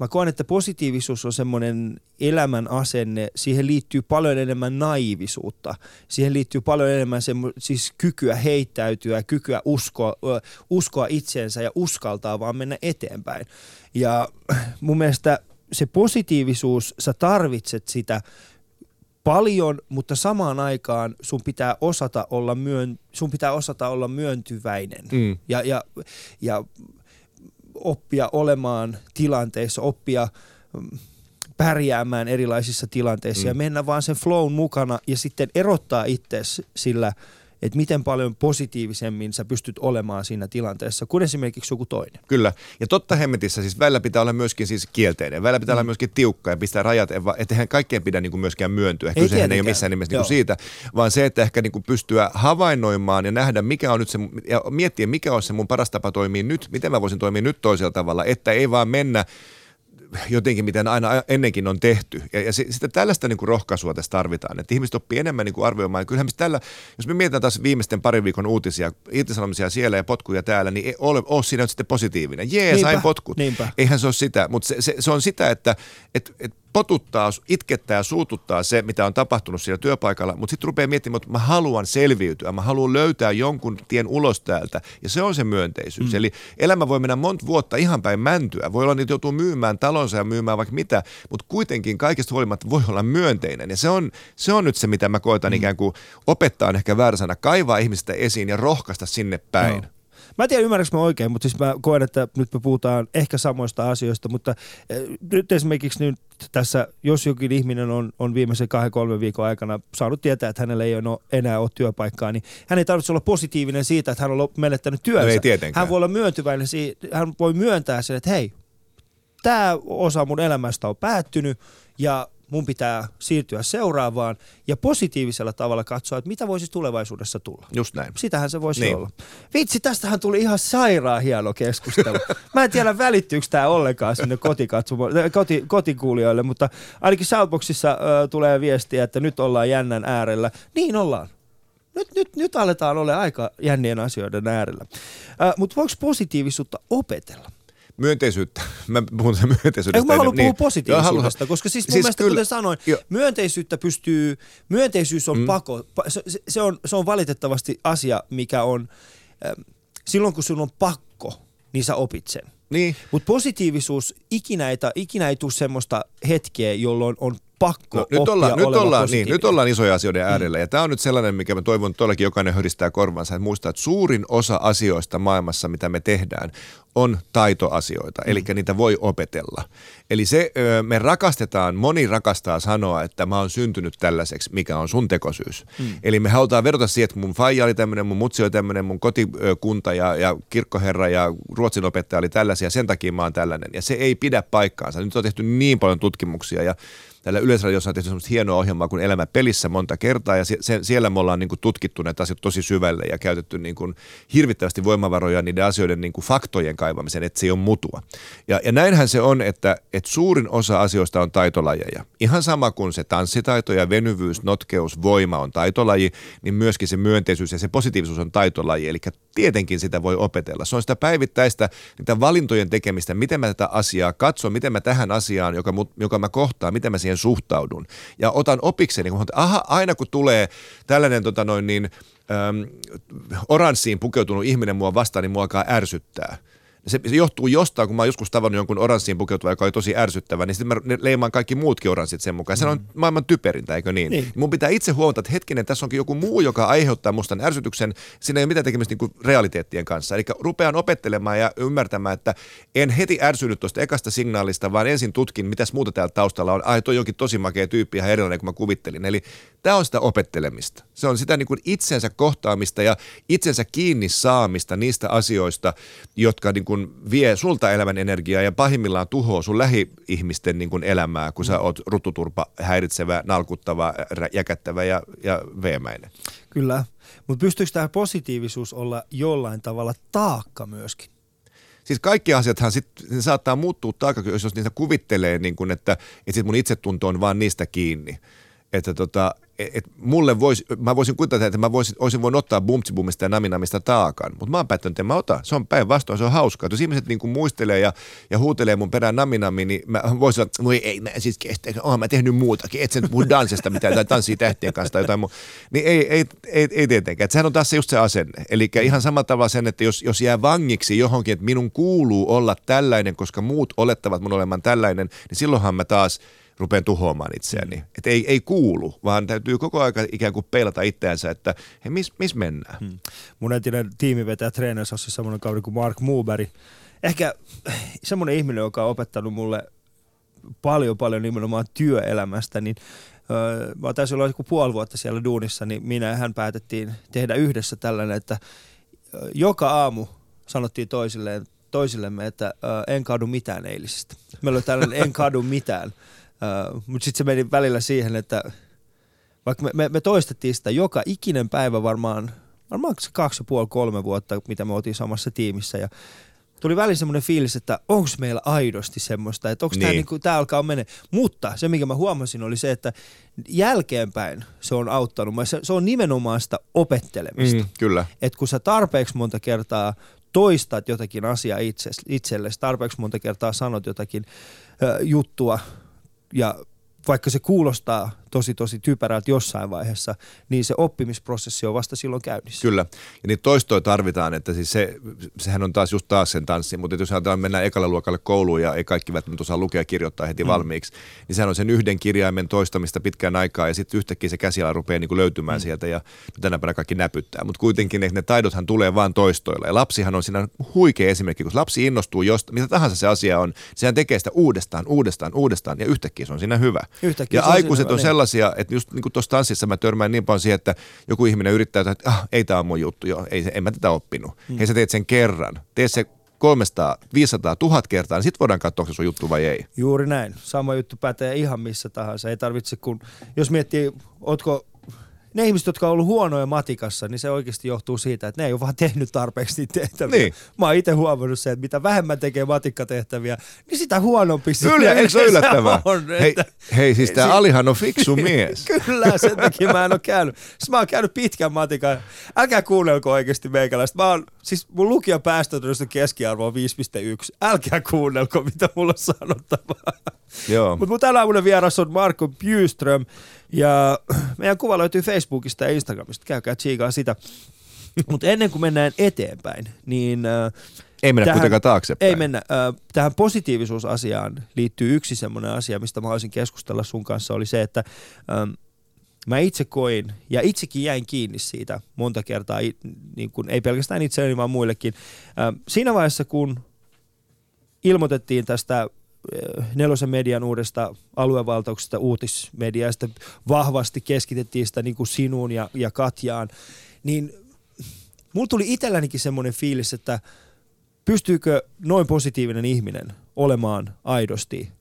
mä koen, että positiivisuus on semmoinen elämän asenne, siihen liittyy paljon enemmän naivisuutta, siihen liittyy paljon enemmän semmo, siis kykyä heittäytyä, kykyä uskoa, uskoa itseensä ja uskaltaa vaan mennä eteenpäin. Ja mun mielestä se positiivisuus, sä tarvitset sitä paljon, mutta samaan aikaan sun pitää osata olla, myön, sun pitää osata olla myöntyväinen mm. ja, ja, ja oppia olemaan tilanteissa, oppia mm, pärjäämään erilaisissa tilanteissa mm. ja mennä vaan sen flown mukana ja sitten erottaa itse sillä – että miten paljon positiivisemmin sä pystyt olemaan siinä tilanteessa kuin esimerkiksi joku toinen. Kyllä. Ja totta hemmetissä siis välillä pitää olla myöskin siis kielteinen. Välillä pitää mm. olla myöskin tiukka ja pistää rajat, että eihän kaikkeen pidä niin kuin myöskään myöntyä. Ei Kysehän ei ole missään nimessä niin kuin siitä, vaan se, että ehkä niin kuin pystyä havainnoimaan ja nähdä, mikä on nyt se, ja miettiä, mikä on se mun paras tapa toimia nyt, miten mä voisin toimia nyt toisella tavalla, että ei vaan mennä jotenkin, miten aina ennenkin on tehty. Ja, ja sitten tällaista niin kuin rohkaisua tässä tarvitaan, että ihmiset oppii enemmän niin kuin arvioimaan. Ja kyllähän tällä, jos me mietitään taas viimeisten parin viikon uutisia, irtisanomisia siellä ja potkuja täällä, niin ei ole, ole siinä sitten positiivinen. Jee, sain potkut. Niinpä. Eihän se ole sitä, mutta se, se, se on sitä, että et, et potuttaa, itkettää ja suututtaa se, mitä on tapahtunut siellä työpaikalla, mutta sitten rupeaa miettimään, että mä haluan selviytyä, mä haluan löytää jonkun tien ulos täältä, ja se on se myönteisyys. Mm. Eli elämä voi mennä monta vuotta ihan päin mäntyä, voi olla, että joutuu myymään talonsa ja myymään vaikka mitä, mutta kuitenkin kaikesta huolimatta voi olla myönteinen, ja se on, se on nyt se, mitä mä koitan mm. ikään kuin opettaa ehkä väärä sana, kaivaa ihmistä esiin ja rohkaista sinne päin. No. Mä en tiedä ymmärränkö mä oikein, mutta siis mä koen, että nyt me puhutaan ehkä samoista asioista, mutta eh, nyt esimerkiksi nyt tässä, jos jokin ihminen on, on viimeisen kahden, kolmen viikon aikana saanut tietää, että hänellä ei ole enää ole työpaikkaa, niin hän ei tarvitse olla positiivinen siitä, että hän on menettänyt työnsä. No ei tietenkään. hän voi olla myöntyväinen, hän voi myöntää sen, että hei, tämä osa mun elämästä on päättynyt ja mun pitää siirtyä seuraavaan ja positiivisella tavalla katsoa, että mitä voisi tulevaisuudessa tulla. Just näin. Sitähän se voisi niin. olla. Vitsi, tästähän tuli ihan sairaan hieno keskustelu. Mä en tiedä välittyykö tämä ollenkaan sinne äh, koti, kotikuulijoille, mutta ainakin Shoutboxissa äh, tulee viestiä, että nyt ollaan jännän äärellä. Niin ollaan. Nyt, nyt, nyt aletaan olla aika jännien asioiden äärellä. Äh, mutta voiko positiivisuutta opetella? Myönteisyyttä. Mä puhun sen myönteisyydestä. Eikö mä haluan puhua niin. positiivisuudesta, koska siis mun siis mielestä, kyllä, kuten sanoin, jo. myönteisyyttä pystyy, myönteisyys on mm. pako, se, se, on, se on valitettavasti asia, mikä on, äh, silloin kun sun on pakko, niin sä opit sen. Niin. Mutta positiivisuus, ikinä ei, ikinä ei tule semmoista hetkeä, jolloin on pakko no, nyt ollaan, nyt ollaan, niin, nyt ollaan isoja asioiden mm. äärellä. Mm. Ja tämä on nyt sellainen, mikä mä toivon, että todellakin jokainen höristää korvansa. Että muistaa, että suurin osa asioista maailmassa, mitä me tehdään, on taitoasioita. Mm. Eli niitä voi opetella. Eli se, me rakastetaan, moni rakastaa sanoa, että mä oon syntynyt tällaiseksi, mikä on sun tekosyys. Mm. Eli me halutaan verrata siihen, että mun faija oli tämmöinen, mun mutsi oli tämmöinen, mun kotikunta ja, ja kirkkoherra ja ruotsin opettaja oli tällaisia, sen takia mä oon tällainen. Ja se ei pidä paikkaansa. Nyt on tehty niin paljon tutkimuksia ja Täällä Yleisradiossa on tehty semmoista hienoa ohjelmaa kuin Elämä pelissä monta kertaa ja se, siellä me ollaan niin kuin tutkittu näitä asioita tosi syvälle ja käytetty niin kuin hirvittävästi voimavaroja niiden asioiden niin kuin faktojen kaivamiseen, että se ei ole mutua. Ja, ja näinhän se on, että, että suurin osa asioista on taitolajeja. Ihan sama kuin se tanssitaito ja venyvyys, notkeus, voima on taitolaji, niin myöskin se myönteisyys ja se positiivisuus on taitolaji. Eli tietenkin sitä voi opetella. Se on sitä päivittäistä, niitä valintojen tekemistä, miten mä tätä asiaa katson, miten mä tähän asiaan, joka, joka mä kohtaan, miten mä siihen siihen suhtaudun. Ja otan opikseni, kun aha, aina kun tulee tällainen tota noin niin, äm, oranssiin pukeutunut ihminen mua vastaan, niin mua alkaa ärsyttää – se, se johtuu jostain, kun mä oon joskus tavannut jonkun oranssiin pukeutuva, joka oli tosi ärsyttävä, niin sitten mä leimaan kaikki muutkin oranssit sen mukaan. Se on mm. maailman typerintä, eikö niin? niin? Mun pitää itse huomata, että hetkinen, tässä onkin joku muu, joka aiheuttaa musta ärsytyksen. Siinä ei ole mitään tekemistä niin realiteettien kanssa. Eli rupean opettelemaan ja ymmärtämään, että en heti ärsynyt tuosta ekasta signaalista, vaan ensin tutkin, mitäs muuta täällä taustalla on. Ai, toi jokin tosi makea tyyppi, ihan erilainen kuin mä kuvittelin. Eli tämä on sitä opettelemista. Se on sitä niin kuin itsensä kohtaamista ja itsensä kiinni saamista niistä asioista, jotka niin kuin vie sulta elämän energiaa ja pahimmillaan tuhoaa sun lähi-ihmisten niin kuin elämää, kun sä oot rututurpa, häiritsevä, nalkuttava, jäkättävä ja, ja veemäinen. Kyllä, mutta pystyykö tämä positiivisuus olla jollain tavalla taakka myöskin? siis kaikki asiathan sit, ne saattaa muuttua taakaksi, jos niitä kuvittelee, niin kun, että, että sit mun itsetunto on vaan niistä kiinni. Että tota, et mulle vois, mä voisin kuvitella, että mä voisin, olisin voinut ottaa bumtsibumista ja naminamista taakan, mutta mä oon päättänyt, että mä otan. Se on päinvastoin, se on hauskaa. Jos ihmiset niin muistelee ja, ja huutelee mun perään naminami, niin mä voisin sanoa, että ei, mä siis kestä, oon mä tehnyt muutakin, et sen puhu danssista mitään tai tanssii tähtien kanssa tai jotain muuta. Niin ei, ei, ei, ei tietenkään. Et sehän on taas just se asenne. Eli ihan samalla tavalla sen, että jos, jos jää vangiksi johonkin, että minun kuuluu olla tällainen, koska muut olettavat mun olemaan tällainen, niin silloinhan mä taas – rupean tuhoamaan itseäni. Mm. Että ei, ei kuulu, vaan täytyy koko aika ikään kuin peilata itseänsä, että hei, missä mis mennään. Hmm. Mun entinen tiimivetäjä treenausassa semmoinen kaveri kuin Mark Muuberi. Ehkä semmoinen ihminen, joka on opettanut mulle paljon paljon nimenomaan työelämästä, niin öö, mä taisin olla joku puoli vuotta siellä duunissa, niin minä ja hän päätettiin tehdä yhdessä tällainen, että joka aamu sanottiin toisilleen, toisillemme, että en kadu mitään eilisistä. Meillä oli tällainen en kadu mitään. Uh, Mutta sitten se meni välillä siihen, että vaikka me, me, me toistettiin sitä joka ikinen päivä varmaan, varmaan kaksi ja puoli, kolme vuotta, mitä me oltiin samassa tiimissä ja tuli välillä semmoinen fiilis, että onko meillä aidosti semmoista, että onko niin. tämä niinku, tää alkaa mennä. Mutta se, mikä mä huomasin, oli se, että jälkeenpäin se on auttanut. Se, se on nimenomaan sitä opettelemista. Mm, kyllä. Että kun sä tarpeeksi monta kertaa toistat jotakin asiaa itse, itsellesi, tarpeeksi monta kertaa sanot jotakin ö, juttua, ja vaikka se kuulostaa tosi tosi typerältä jossain vaiheessa, niin se oppimisprosessi on vasta silloin käynnissä. Kyllä, ja niitä toistoja tarvitaan, että siis se, sehän on taas just taas sen tanssi, mutta jos ajatellaan mennään ekalle luokalle kouluun ja ei kaikki välttämättä osaa lukea ja kirjoittaa heti mm. valmiiksi, niin sehän on sen yhden kirjaimen toistamista pitkään aikaa ja sitten yhtäkkiä se käsiala rupeaa niin kuin löytymään mm. sieltä ja tänä päivänä kaikki näpyttää, mutta kuitenkin ne, ne taidothan tulee vaan toistoilla ja lapsihan on siinä huikea esimerkki, kun lapsi innostuu josta, mitä tahansa se asia on, sehän tekee sitä uudestaan, uudestaan, uudestaan ja yhtäkkiä se on siinä hyvä. Yhtäkkiä ja se on aikuiset siinä on hyvä, sellaisia, että just niin kuin tuossa tanssissa mä törmään niin paljon siihen, että joku ihminen yrittää, että ah, ei tämä on mun juttu, jo, ei, en mä tätä oppinut. Mm. Hei sä teet sen kerran, tee se 300, 500, 1000 kertaa, niin sitten voidaan katsoa, onko se sun juttu vai ei. Juuri näin. Sama juttu pätee ihan missä tahansa. Ei tarvitse, kun jos miettii, ootko ne ihmiset, jotka on ollut huonoja matikassa, niin se oikeasti johtuu siitä, että ne ei ole vaan tehnyt tarpeeksi niitä tehtäviä. Niin. Mä oon itse huomannut sen, että mitä vähemmän tekee matikkatehtäviä, niin sitä huonompi se Kyllä, eikö se yllättävää? On, Hei, että- hei siis tämä Alihan on fiksu mies. Kyllä, sen takia mä en ole käynyt. Siis mä oon käynyt pitkän matikan. Älkää kuunnelko oikeasti meikäläistä. Mä oon, siis mun lukijan päästötodistuksen keskiarvo on 5,1. Älkää kuunnelko, mitä mulla on sanottavaa. Joo. Mutta mun tänä aamunen vieras on Marko Bjurström ja meidän kuva löytyy Facebookista ja Instagramista. Käykää tsiikaa sitä. Mutta ennen kuin mennään eteenpäin, niin äh, Ei mennä Tähän- kuitenkaan taaksepäin. ei mennä. Äh, Tähän positiivisuusasiaan liittyy yksi semmoinen asia, mistä mä haluaisin keskustella sun kanssa, oli se, että ähm, mä itse koin, ja itsekin jäin kiinni siitä monta kertaa, niin kun, ei pelkästään itselleni, vaan muillekin. Ähm, Siinä vaiheessa, kun ilmoitettiin tästä äh, nelosen median uudesta aluevaltauksesta uutismediasta, vahvasti keskitettiin sitä niin kuin sinuun ja, ja Katjaan, niin mulla tuli itsellänikin semmoinen fiilis, että pystyykö noin positiivinen ihminen olemaan aidosti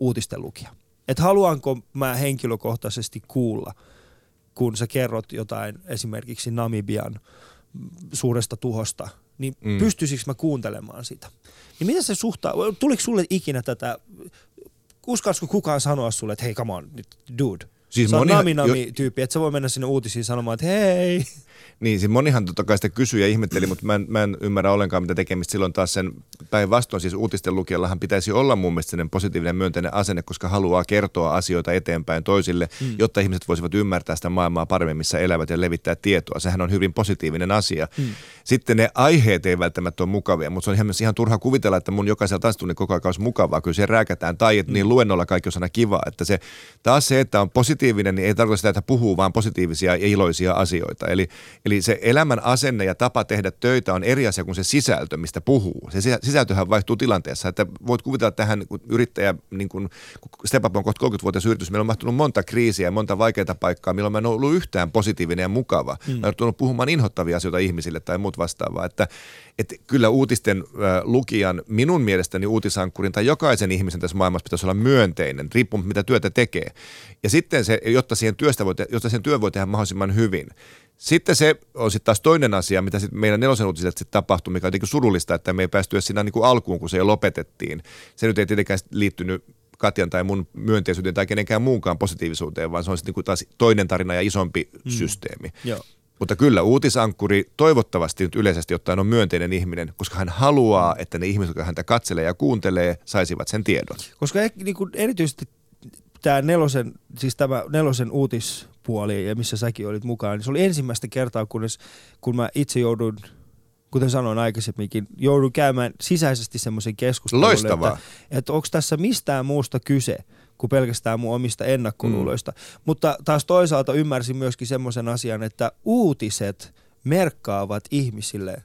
uutisten lukija? Että haluanko mä henkilökohtaisesti kuulla, kun sä kerrot jotain esimerkiksi Namibian suuresta tuhosta, niin Mm. pystyisikö mä kuuntelemaan sitä? Niin mitä se suhtaa, tuliko sulle ikinä tätä, uskallisiko kukaan sanoa sulle, että hei come on, dude, Siis sä oot monihan- nami nami tyyppi, että sä voi mennä sinne uutisiin sanomaan, että hei, Niin, siis monihan totta kai sitä kysyi ja ihmetteli, mutta mä en, mä en ymmärrä ollenkaan mitä tekemistä silloin taas sen päinvastoin. Siis uutisten lukijallahan pitäisi olla mun mielestä positiivinen myönteinen asenne, koska haluaa kertoa asioita eteenpäin toisille, mm. jotta ihmiset voisivat ymmärtää sitä maailmaa paremmin, missä elävät ja levittää tietoa. Sehän on hyvin positiivinen asia. Mm. Sitten ne aiheet ei välttämättä ole mukavia, mutta se on ihan, ihan turha kuvitella, että mun jokaisella tanssitunnilla koko ajan olisi mukavaa. Kyllä se rääkätään tai että niin luennolla kaikki on aina kiva. Että se, taas se, että on positiivinen, niin ei tarkoita sitä, että puhuu vaan positiivisia ja iloisia asioita. Eli, eli se elämän asenne ja tapa tehdä töitä on eri asia kuin se sisältö, mistä puhuu. Se sisä- sisältöhän vaihtuu tilanteessa. Että voit kuvitella tähän, kun yrittäjä, niin kun, Step Up on kohta 30-vuotias yritys, meillä on mahtunut monta kriisiä ja monta vaikeaa paikkaa, milloin mä en ollut yhtään positiivinen ja mukava. Mm. Mä tullut puhumaan inhottavia asioita ihmisille tai muut vastaavaa. Että, että kyllä uutisten äh, lukijan, minun mielestäni uutisankkurin tai jokaisen ihmisen tässä maailmassa pitäisi olla myönteinen, riippumatta mitä työtä tekee. Ja sitten se, jotta siihen, työstä voi, jotta sen työn voi tehdä mahdollisimman hyvin. Sitten se on sitten taas toinen asia, mitä sitten meidän nelosen uutiset sitten tapahtui, mikä on jotenkin surullista, että me ei päästy edes siinä niin kuin alkuun, kun se jo lopetettiin. Se nyt ei tietenkään sit liittynyt Katjan tai mun myönteisyyteen tai kenenkään muunkaan positiivisuuteen, vaan se on sitten niin taas toinen tarina ja isompi mm. systeemi. joo. Mutta kyllä uutisankkuri toivottavasti nyt yleisesti ottaen on myönteinen ihminen, koska hän haluaa, että ne ihmiset, jotka häntä katselee ja kuuntelee, saisivat sen tiedon. Koska niin kuin erityisesti tämä nelosen, siis tämä nelosen uutispuoli, ja missä säkin olit mukaan, niin se oli ensimmäistä kertaa, kunnes, kun mä itse joudun, kuten sanoin aikaisemminkin, joudun käymään sisäisesti semmoisen keskustelun, Loistavaa. että, että onko tässä mistään muusta kyse kuin pelkästään mun omista ennakkoluuloista. Mm. Mutta taas toisaalta ymmärsin myöskin semmoisen asian, että uutiset merkkaavat ihmisille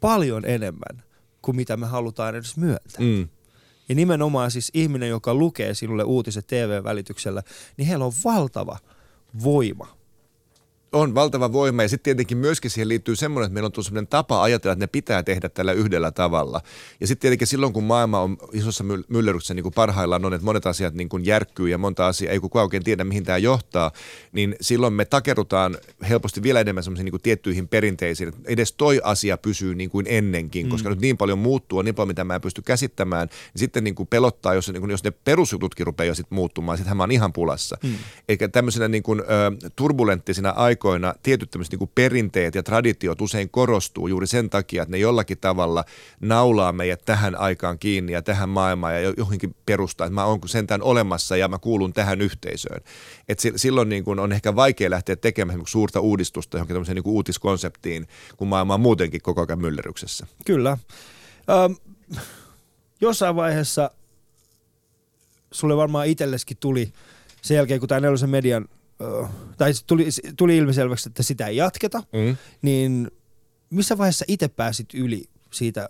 paljon enemmän kuin mitä me halutaan edes myöntää. Mm. Ja nimenomaan siis ihminen, joka lukee sinulle uutiset TV-välityksellä, niin heillä on valtava voima. On valtava voima ja sitten tietenkin myöskin siihen liittyy semmoinen, että meillä on tullut semmoinen tapa ajatella, että ne pitää tehdä tällä yhdellä tavalla. Ja sitten tietenkin silloin, kun maailma on isossa myl- myllerryksessä niin kuin parhaillaan on, että monet asiat niin kuin järkkyy ja monta asiaa ei kukaan oikein tiedä, mihin tämä johtaa, niin silloin me takerutaan helposti vielä enemmän semmoisiin niin kuin tiettyihin perinteisiin, että edes toi asia pysyy niin kuin ennenkin, koska nyt niin paljon muuttuu, on niin paljon, mitä mä en pysty käsittämään, niin sitten niin kuin pelottaa, jos, niin kuin, jos ne perusjututkin rupeaa jo sitten muuttumaan, sittenhän mä oon ihan pulassa. Mm. Eikä tämmöisenä niin kuin, ö, turbulenttisina aikoina, aikoina tietyt tämmöiset niin perinteet ja traditiot usein korostuu juuri sen takia, että ne jollakin tavalla naulaa meidät tähän aikaan kiinni ja tähän maailmaan ja johonkin perustaa, että mä oon sentään olemassa ja mä kuulun tähän yhteisöön. Et silloin niin kuin on ehkä vaikea lähteä tekemään suurta uudistusta johonkin tämmöiseen niin kuin uutiskonseptiin, kun maailma on muutenkin koko ajan myllerryksessä. Kyllä. Um, jossain vaiheessa sulle varmaan itselleskin tuli sen jälkeen, kun tämä nelosen median, uh, tai tuli, tuli ilmiselväksi, että sitä ei jatketa, mm. niin missä vaiheessa itse pääsit yli siitä,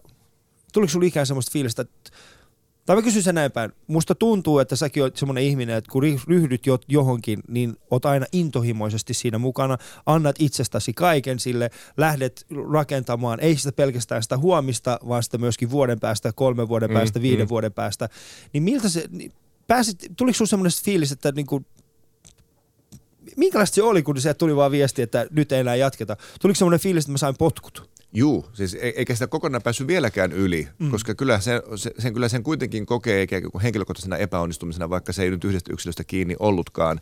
tuliko sulla ikään semmoista fiilistä, että tai mä kysyn sen näin päin. Musta tuntuu, että säkin oot semmoinen ihminen, että kun ryhdyt johonkin, niin oot aina intohimoisesti siinä mukana, annat itsestäsi kaiken sille, lähdet rakentamaan, ei sitä pelkästään sitä huomista, vaan sitä myöskin vuoden päästä, kolmen vuoden mm, päästä, viiden mm. vuoden päästä. Niin miltä se, niin pääsit, tuliko sinulla semmoinen fiilis, että niinku, minkälaista se oli, kun se tuli vaan viesti, että nyt ei enää jatketa? Tuliko semmoinen fiilis, että mä sain potkut? Juu, siis e- eikä sitä kokonaan päässyt vieläkään yli, mm. koska kyllä sen, sen, kyllä sen kuitenkin kokee kuin henkilökohtaisena epäonnistumisena, vaikka se ei nyt yhdestä yksilöstä kiinni ollutkaan.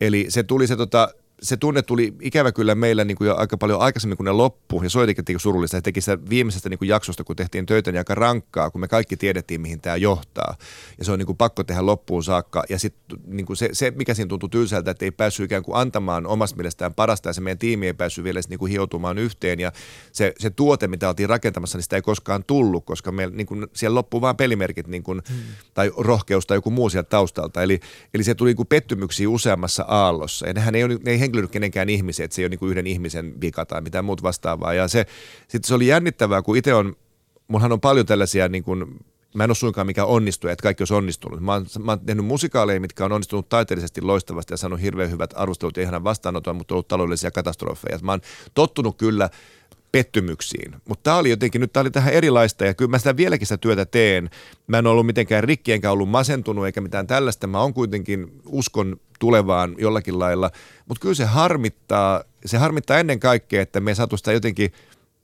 Eli se tuli se tota, se tunne tuli ikävä kyllä meillä niin kuin jo aika paljon aikaisemmin, kun ne loppu, ja se oli jotenkin surullista. He teki sitä viimeisestä niin kuin jaksosta, kun tehtiin töitä, niin aika rankkaa, kun me kaikki tiedettiin, mihin tämä johtaa. Ja se on niin kuin pakko tehdä loppuun saakka. Ja sitten niin kuin se, se, mikä siinä tuntui tylsältä, että ei päässyt ikään kuin antamaan omasta mielestään parasta, ja se meidän tiimi ei päässyt vielä niin kuin hioutumaan yhteen. Ja se, se tuote, mitä oltiin rakentamassa, niin sitä ei koskaan tullut, koska me, niin kuin, siellä loppuu vain pelimerkit, niin kuin, hmm. tai rohkeus tai joku muu sieltä taustalta. Eli, eli se tuli niin kuin pettymyksiä useammassa aallossa. Ja nehän ei, ole, ne ei henkilöidy kenenkään ihmisen, että se ei ole niin kuin yhden ihmisen vika tai mitään muuta vastaavaa. Ja se, sitten se oli jännittävää, kun itse on, mullahan on paljon tällaisia niin kuin, mä en ole suinkaan mikään onnistuja, että kaikki olisi onnistunut. Mä oon, mä oon tehnyt musikaaleja, mitkä on onnistunut taiteellisesti loistavasti ja saanut hirveän hyvät arvostelut ja ihan vastaanoton, mutta ollut taloudellisia katastrofeja. Mä oon tottunut kyllä pettymyksiin. Mutta tämä oli jotenkin, nyt tämä oli tähän erilaista ja kyllä mä sitä vieläkin sitä työtä teen. Mä en ollut mitenkään rikki enkä ollut masentunut eikä mitään tällaista. Mä oon kuitenkin uskon tulevaan jollakin lailla. Mutta kyllä se harmittaa, se harmittaa ennen kaikkea, että me saatu sitä jotenkin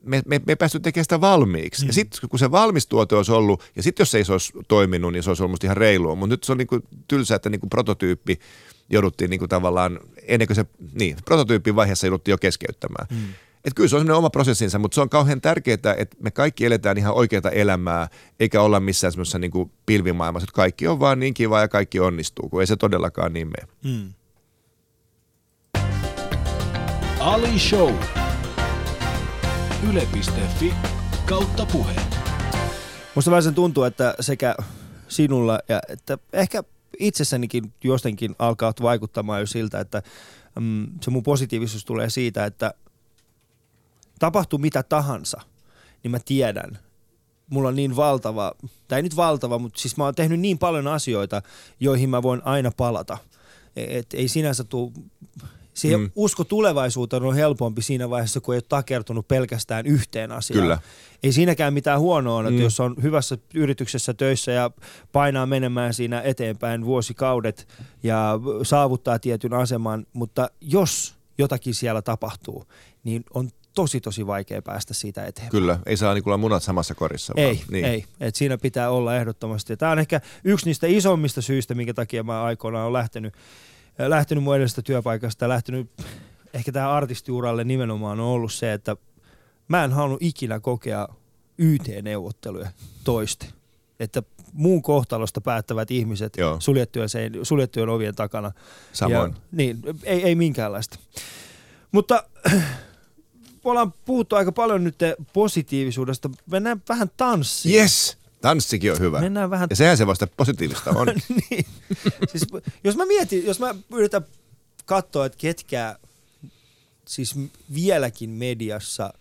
me, me, me ei päästy tekemään sitä valmiiksi. Mm. Ja sitten kun se valmis tuote olisi ollut, ja sitten jos ei se olisi toiminut, niin se olisi ollut ihan reilua. Mutta nyt se on niinku tylsä, että niinku prototyyppi jouduttiin niinku tavallaan, ennen kuin se, niin, prototyyppin vaiheessa jouduttiin jo keskeyttämään. Mm. Et kyllä se on oma prosessinsa, mutta se on kauhean tärkeää, että me kaikki eletään ihan oikeaa elämää, eikä olla missään semmoisessa niin pilvimaailmassa, että kaikki on vaan niin kiva ja kaikki onnistuu, kun ei se todellakaan niin mene. Mm. Ali Show. Yle.fi kautta puheen. Musta vähän sen tuntuu, että sekä sinulla ja että ehkä itsessänikin jostenkin alkaa vaikuttamaan jo siltä, että mm, se mun positiivisuus tulee siitä, että tapahtuu mitä tahansa, niin mä tiedän, mulla on niin valtava, tai ei nyt valtava, mutta siis mä oon tehnyt niin paljon asioita, joihin mä voin aina palata. E, et ei sinänsä tule Siihen mm. usko tulevaisuuteen on helpompi siinä vaiheessa, kun ei ole takertunut pelkästään yhteen asiaan. Kyllä. Ei siinäkään mitään huonoa että mm. jos on hyvässä yrityksessä töissä ja painaa menemään siinä eteenpäin vuosikaudet ja saavuttaa tietyn aseman, mutta jos jotakin siellä tapahtuu, niin on tosi tosi vaikea päästä siitä eteenpäin. Kyllä, ei saa niin olla munat samassa korissa. Ei, vaan. Niin. ei. Et siinä pitää olla ehdottomasti. Tämä on ehkä yksi niistä isommista syistä, minkä takia mä aikoinaan olen lähtenyt, lähtenyt mun edellisestä työpaikasta ja lähtenyt ehkä tähän artistiuralle nimenomaan on ollut se, että mä en halunnut ikinä kokea YT-neuvotteluja toiste. Että muun kohtalosta päättävät ihmiset suljettujen, suljettujen ovien takana. Samoin. Ja, niin, ei, ei minkäänlaista. Mutta ollaan puhuttu aika paljon nyt positiivisuudesta. Mennään vähän tanssiin. Yes! Tanssikin on hyvä. Mennään vähän... Ja sehän se vasta positiivista on. niin. siis, jos mä mietin, jos mä yritän katsoa, että ketkä siis vieläkin mediassa,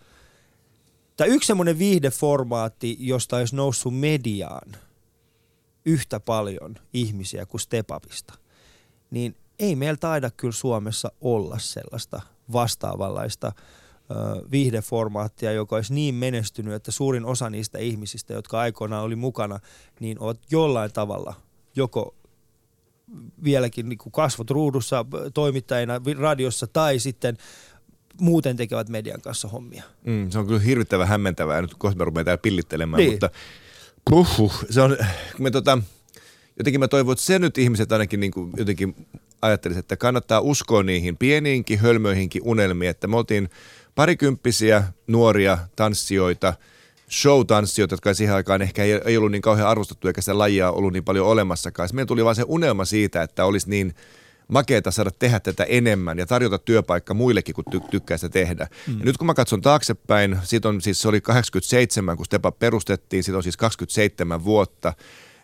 tai yksi semmoinen viihdeformaatti, josta olisi noussut mediaan yhtä paljon ihmisiä kuin Stepapista, niin ei meillä taida kyllä Suomessa olla sellaista vastaavanlaista – viihdeformaattia, joka olisi niin menestynyt, että suurin osa niistä ihmisistä, jotka aikoinaan oli mukana, niin ovat jollain tavalla joko vieläkin niin kuin kasvot ruudussa toimittajina radiossa tai sitten muuten tekevät median kanssa hommia. Mm, se on kyllä hirvittävän hämmentävää. Nyt kohta me rupeamme täällä pillittelemään, niin. mutta puhu, se on, me tota, jotenkin mä toivon, että se nyt ihmiset ainakin niin kuin jotenkin ajattelisin, että kannattaa uskoa niihin pieniinkin, hölmöihinkin unelmiin, että me oltiin parikymppisiä nuoria tanssijoita, show-tanssijoita, jotka siihen aikaan ehkä ei, ei ollut niin kauhean arvostettu eikä sitä lajia ollut niin paljon olemassakaan. Meillä tuli vaan se unelma siitä, että olisi niin makeeta saada tehdä tätä enemmän ja tarjota työpaikka muillekin, kun ty- tykkää sitä tehdä. Mm. Ja nyt kun mä katson taaksepäin, siitä on siis, se oli 87, kun Stepa perustettiin, siitä on siis 27 vuotta.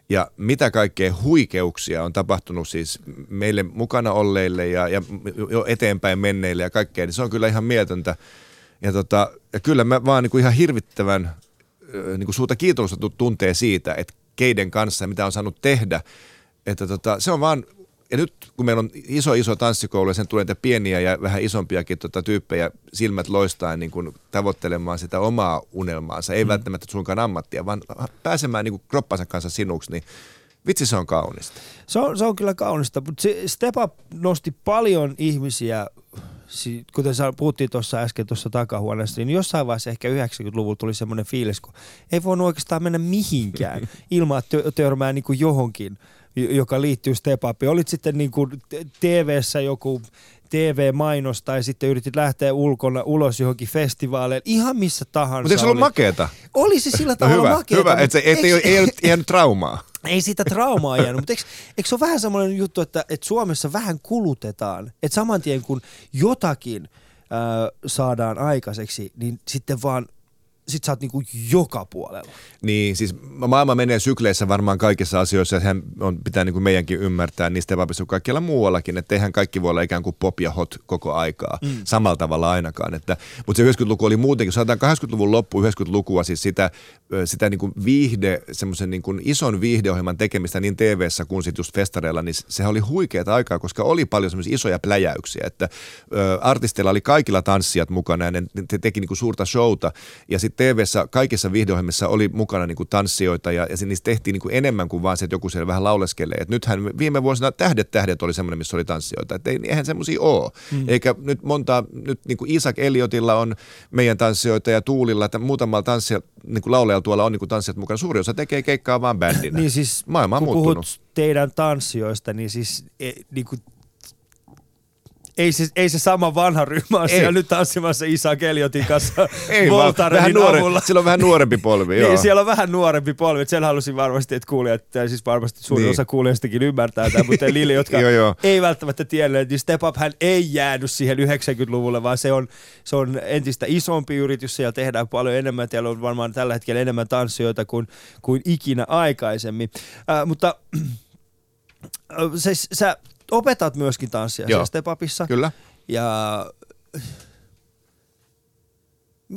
Ja mitä kaikkea huikeuksia on tapahtunut siis meille mukana olleille ja, ja jo eteenpäin menneille ja kaikkea, niin se on kyllä ihan mieltöntä. Ja, tota, ja kyllä mä vaan niin kuin ihan hirvittävän niin kuin suurta kiitosta tuntee siitä, että keiden kanssa mitä on saanut tehdä. Että tota, se on vaan ja nyt kun meillä on iso iso tanssikoulu ja sen tulee niitä pieniä ja vähän isompiakin tota, tyyppejä silmät loistaa niin kuin tavoittelemaan sitä omaa unelmaansa, ei mm. välttämättä suinkaan ammattia, vaan pääsemään niin kuin kroppansa kanssa sinuksi, niin vitsi se on kaunista. Se on, se on kyllä kaunista, mutta Step Up nosti paljon ihmisiä kuten puhuttiin tuossa äsken tuossa takahuoneessa, niin jossain vaiheessa ehkä 90-luvulla tuli semmoinen fiilis, kun ei voinut oikeastaan mennä mihinkään ilman, että törmää niin kuin johonkin joka liittyy Step Upiin. Olit sitten niin kuin TV-ssä joku TV-mainos tai sitten yritit lähteä ulkona ulos johonkin festivaaleille, ihan missä tahansa. Mutta eikö se ollut makeeta? Oli se sillä no tavalla no hyvä, makeeta. Hyvä, että se ei, ei, ei jäänyt traumaa. Ei sitä traumaa jäänyt, mutta eikö, eikö se ole vähän semmoinen juttu, että, että Suomessa vähän kulutetaan, että saman tien kun jotakin äh, saadaan aikaiseksi, niin sitten vaan sit sä oot niinku joka puolella. Niin, siis maailma menee sykleissä varmaan kaikissa asioissa, ja sehän on, pitää niinku meidänkin ymmärtää niistä vapissa kaikkialla muuallakin, että eihän kaikki voi olla ikään kuin pop ja hot koko aikaa, mm. samalla tavalla ainakaan. Että, mutta se 90-luku oli muutenkin, jos 80-luvun loppu, 90-lukua, siis sitä, sitä niinku viihde, semmoisen niinku ison viihdeohjelman tekemistä niin tv kuin sitten just festareilla, niin sehän oli huikeaa aikaa, koska oli paljon semmoisia isoja pläjäyksiä, että ö, artisteilla oli kaikilla tanssijat mukana, ja ne, ne teki niinku suurta showta, ja sitten tv kaikissa viihdeohjelmissa oli mukana niin kuin tanssijoita ja, ja niistä tehtiin niin kuin enemmän kuin vaan se, että joku siellä vähän lauleskelee. Et nythän viime vuosina Tähdet tähdet oli semmoinen, missä oli tanssijoita. Et ei, eihän semmoisia ole. Mm. Eikä nyt monta, nyt niin kuin Isaac Eliotilla on meidän tanssijoita ja Tuulilla, että muutamalla tanssia, niin kuin laulajalla tuolla on niin kuin tanssijat mukana. Suuri osa tekee keikkaa vaan bändinä. niin siis, Maailma on kun muuttunut. puhut teidän tanssijoista, niin siis e, niin kuin ei se, ei se sama vanha ryhmä ole siellä nyt tanssimassa Isa Keliotin kanssa ei, vähän nuore, avulla. Siellä on vähän nuorempi polvi, joo. niin, siellä on vähän nuorempi polvi. Sen halusin varmasti, että kuulijat, siis varmasti suurin niin. osa kuulijoistakin ymmärtää tämän, mutta Lili, jotka joo, joo. ei välttämättä tienneet, niin Step Up hän ei jäänyt siihen 90-luvulle, vaan se on, se on entistä isompi yritys. Siellä tehdään paljon enemmän. Siellä on varmaan tällä hetkellä enemmän tanssijoita kuin, kuin ikinä aikaisemmin. Äh, mutta se, sä opetat myöskin tanssia Joo. Stepapissa. Kyllä. Ja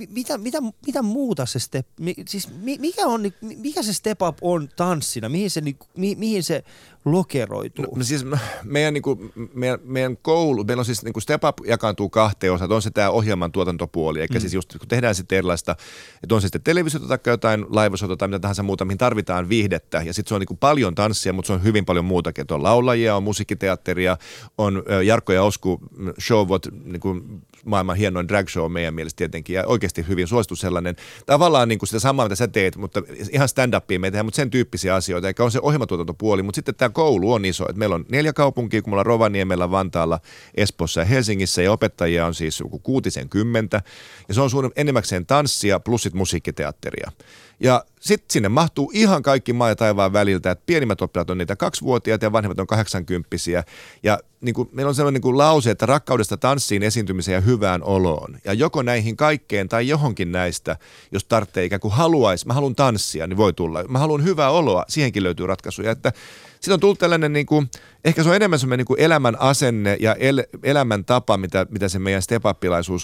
mitä, mitä, mitä muuta se step, siis mikä, on, mikä se step up on tanssina, mihin se, mi, mihin se lokeroituu? No, siis meidän, niin kuin, meidän, meidän koulu, meillä on siis niin kuin Step Up jakaantuu kahteen osaan. On se tämä ohjelman tuotantopuoli, eli mm. siis just kun tehdään sitten erilaista, että on se sitten televisiota tai jotain laivasota tai mitä tahansa muuta, mihin tarvitaan viihdettä. Ja sitten se on niin kuin paljon tanssia, mutta se on hyvin paljon muutakin. Että on laulajia, on musiikkiteatteria, on Jarkko ja Osku show, niin kuin maailman hienoin drag show meidän mielestä tietenkin, ja oikeasti hyvin suosittu sellainen. Tavallaan niin kuin sitä samaa, mitä sä teet, mutta ihan stand-upia me tehdään, mutta sen tyyppisiä asioita, eikä on se ohjelmatuotantopuoli, mutta sitten tämä koulu on iso. Et meillä on neljä kaupunkia, kun me ollaan Rovaniemellä, Vantaalla, Espossa ja Helsingissä ja opettajia on siis kuutisen kymmentä. Ja se on suurin enimmäkseen tanssia plus sit musiikkiteatteria. Ja sitten sinne mahtuu ihan kaikki maa ja taivaan väliltä, että pienimmät oppilaat on niitä kaksivuotiaita ja vanhemmat on kahdeksankymppisiä. Ja niin kuin, meillä on sellainen niin kuin lause, että rakkaudesta tanssiin, esiintymiseen ja hyvään oloon. Ja joko näihin kaikkeen tai johonkin näistä, jos tarvitsee ikään kuin haluaisi, mä haluan tanssia, niin voi tulla. Mä haluan hyvää oloa, siihenkin löytyy ratkaisuja. Että sitten on tullut tällainen, niin kuin, ehkä se on enemmän semmoinen niin elämän asenne ja el, elämän tapa, mitä, mitä se meidän step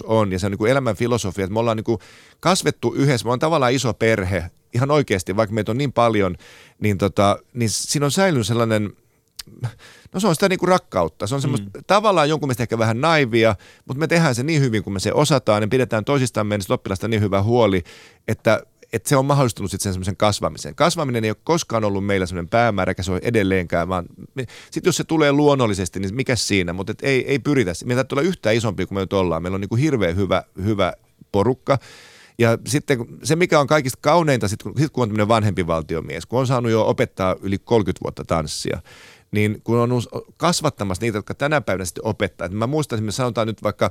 on. Ja se on niin kuin elämän filosofia, että me ollaan niin kuin kasvettu yhdessä, me on tavallaan iso perhe, ihan oikeasti, vaikka meitä on niin paljon, niin, tota, niin siinä on säilynyt sellainen, no se on sitä niinku rakkautta. Se on semmoista mm. tavallaan jonkun mielestä ehkä vähän naivia, mutta me tehdään se niin hyvin, kun me se osataan, niin pidetään toisistamme niin oppilasta niin hyvä huoli, että että se on mahdollistunut sitten sen semmoisen kasvamisen. Kasvaminen ei ole koskaan ollut meillä semmoinen päämäärä, eikä se ole edelleenkään, vaan sitten jos se tulee luonnollisesti, niin mikä siinä, mutta ei, ei pyritä. Meitä tulee yhtään isompi kuin me nyt ollaan. Meillä on niin kuin hirveän hyvä, hyvä porukka. Ja sitten se, mikä on kaikista kauneinta, sit kun, sit kun on tämmöinen vanhempi valtiomies, kun on saanut jo opettaa yli 30 vuotta tanssia, niin kun on kasvattamassa niitä, jotka tänä päivänä sitten opettaa. Et mä muistan, että me sanotaan nyt vaikka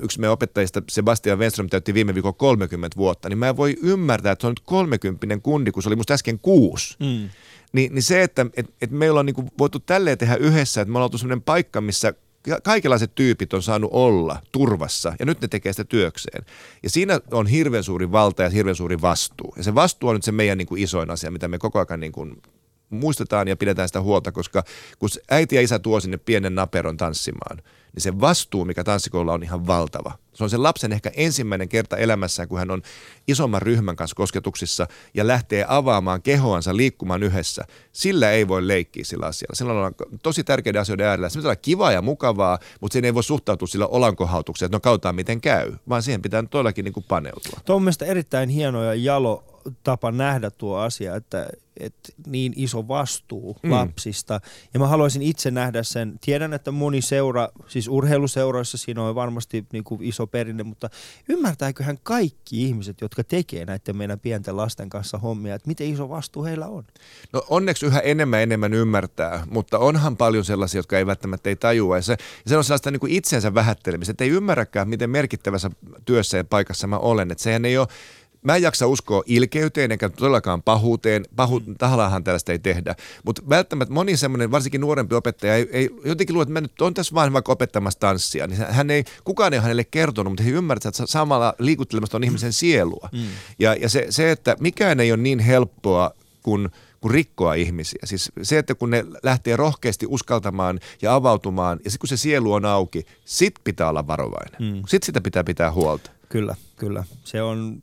yksi meidän opettajista, Sebastian Wenström, täytti viime viikolla 30 vuotta, niin mä en voi ymmärtää, että se on nyt 30 kundi, kun se oli musta äsken kuusi. Mm. Niin, niin se, että et, et meillä on niinku voitu tälleen tehdä yhdessä, että me ollaan oltu sellainen paikka, missä kaikenlaiset tyypit on saanut olla turvassa ja nyt ne tekee sitä työkseen. Ja siinä on hirveän suuri valta ja hirveän suuri vastuu. Ja se vastuu on nyt se meidän niin kuin isoin asia, mitä me koko ajan niin kuin muistetaan ja pidetään sitä huolta, koska kun äiti ja isä tuo sinne pienen naperon tanssimaan, niin se vastuu, mikä tanssikolla on ihan valtava. Se on sen lapsen ehkä ensimmäinen kerta elämässään, kun hän on isomman ryhmän kanssa kosketuksissa ja lähtee avaamaan kehoansa liikkumaan yhdessä. Sillä ei voi leikkiä sillä asialla. Silloin on tosi tärkeiden asioiden äärellä. Se olla kivaa ja mukavaa, mutta siinä ei voi suhtautua sillä olankohautukseen, että no kautaan miten käy, vaan siihen pitää todellakin niin kuin paneutua. Tuo on mielestäni erittäin hieno ja jalo tapa nähdä tuo asia, että, että niin iso vastuu Mm. lapsista. Ja mä haluaisin itse nähdä sen. Tiedän, että moni seura, siis urheiluseuroissa siinä on varmasti niin kuin iso perinne, mutta ymmärtääköhän kaikki ihmiset, jotka tekee näiden meidän pienten lasten kanssa hommia, että miten iso vastuu heillä on? No onneksi yhä enemmän enemmän ymmärtää, mutta onhan paljon sellaisia, jotka ei välttämättä ei tajua. Ja se, ja se on sellaista niin kuin itsensä vähättelemistä, että ei ymmärräkään, miten merkittävässä työssä ja paikassa mä olen. Että sehän ei ole, Mä en jaksa uskoa ilkeyteen eikä todellakaan pahuuteen. Pahu, tahallahan tällaista ei tehdä. Mutta välttämättä moni semmoinen, varsinkin nuorempi opettaja, ei, ei jotenkin luule, että mä nyt on tässä vain vaikka opettamassa tanssia. Niin hän ei, kukaan ei ole hänelle kertonut, mutta he ymmärtävät, että samalla liikuttelemasta on ihmisen sielua. Mm. Ja, ja se, se, että mikään ei ole niin helppoa kuin kuin rikkoa ihmisiä. Siis se, että kun ne lähtee rohkeasti uskaltamaan ja avautumaan, ja sitten kun se sielu on auki, sit pitää olla varovainen. Mm. Sitten sitä pitää pitää huolta. Kyllä, kyllä. Se on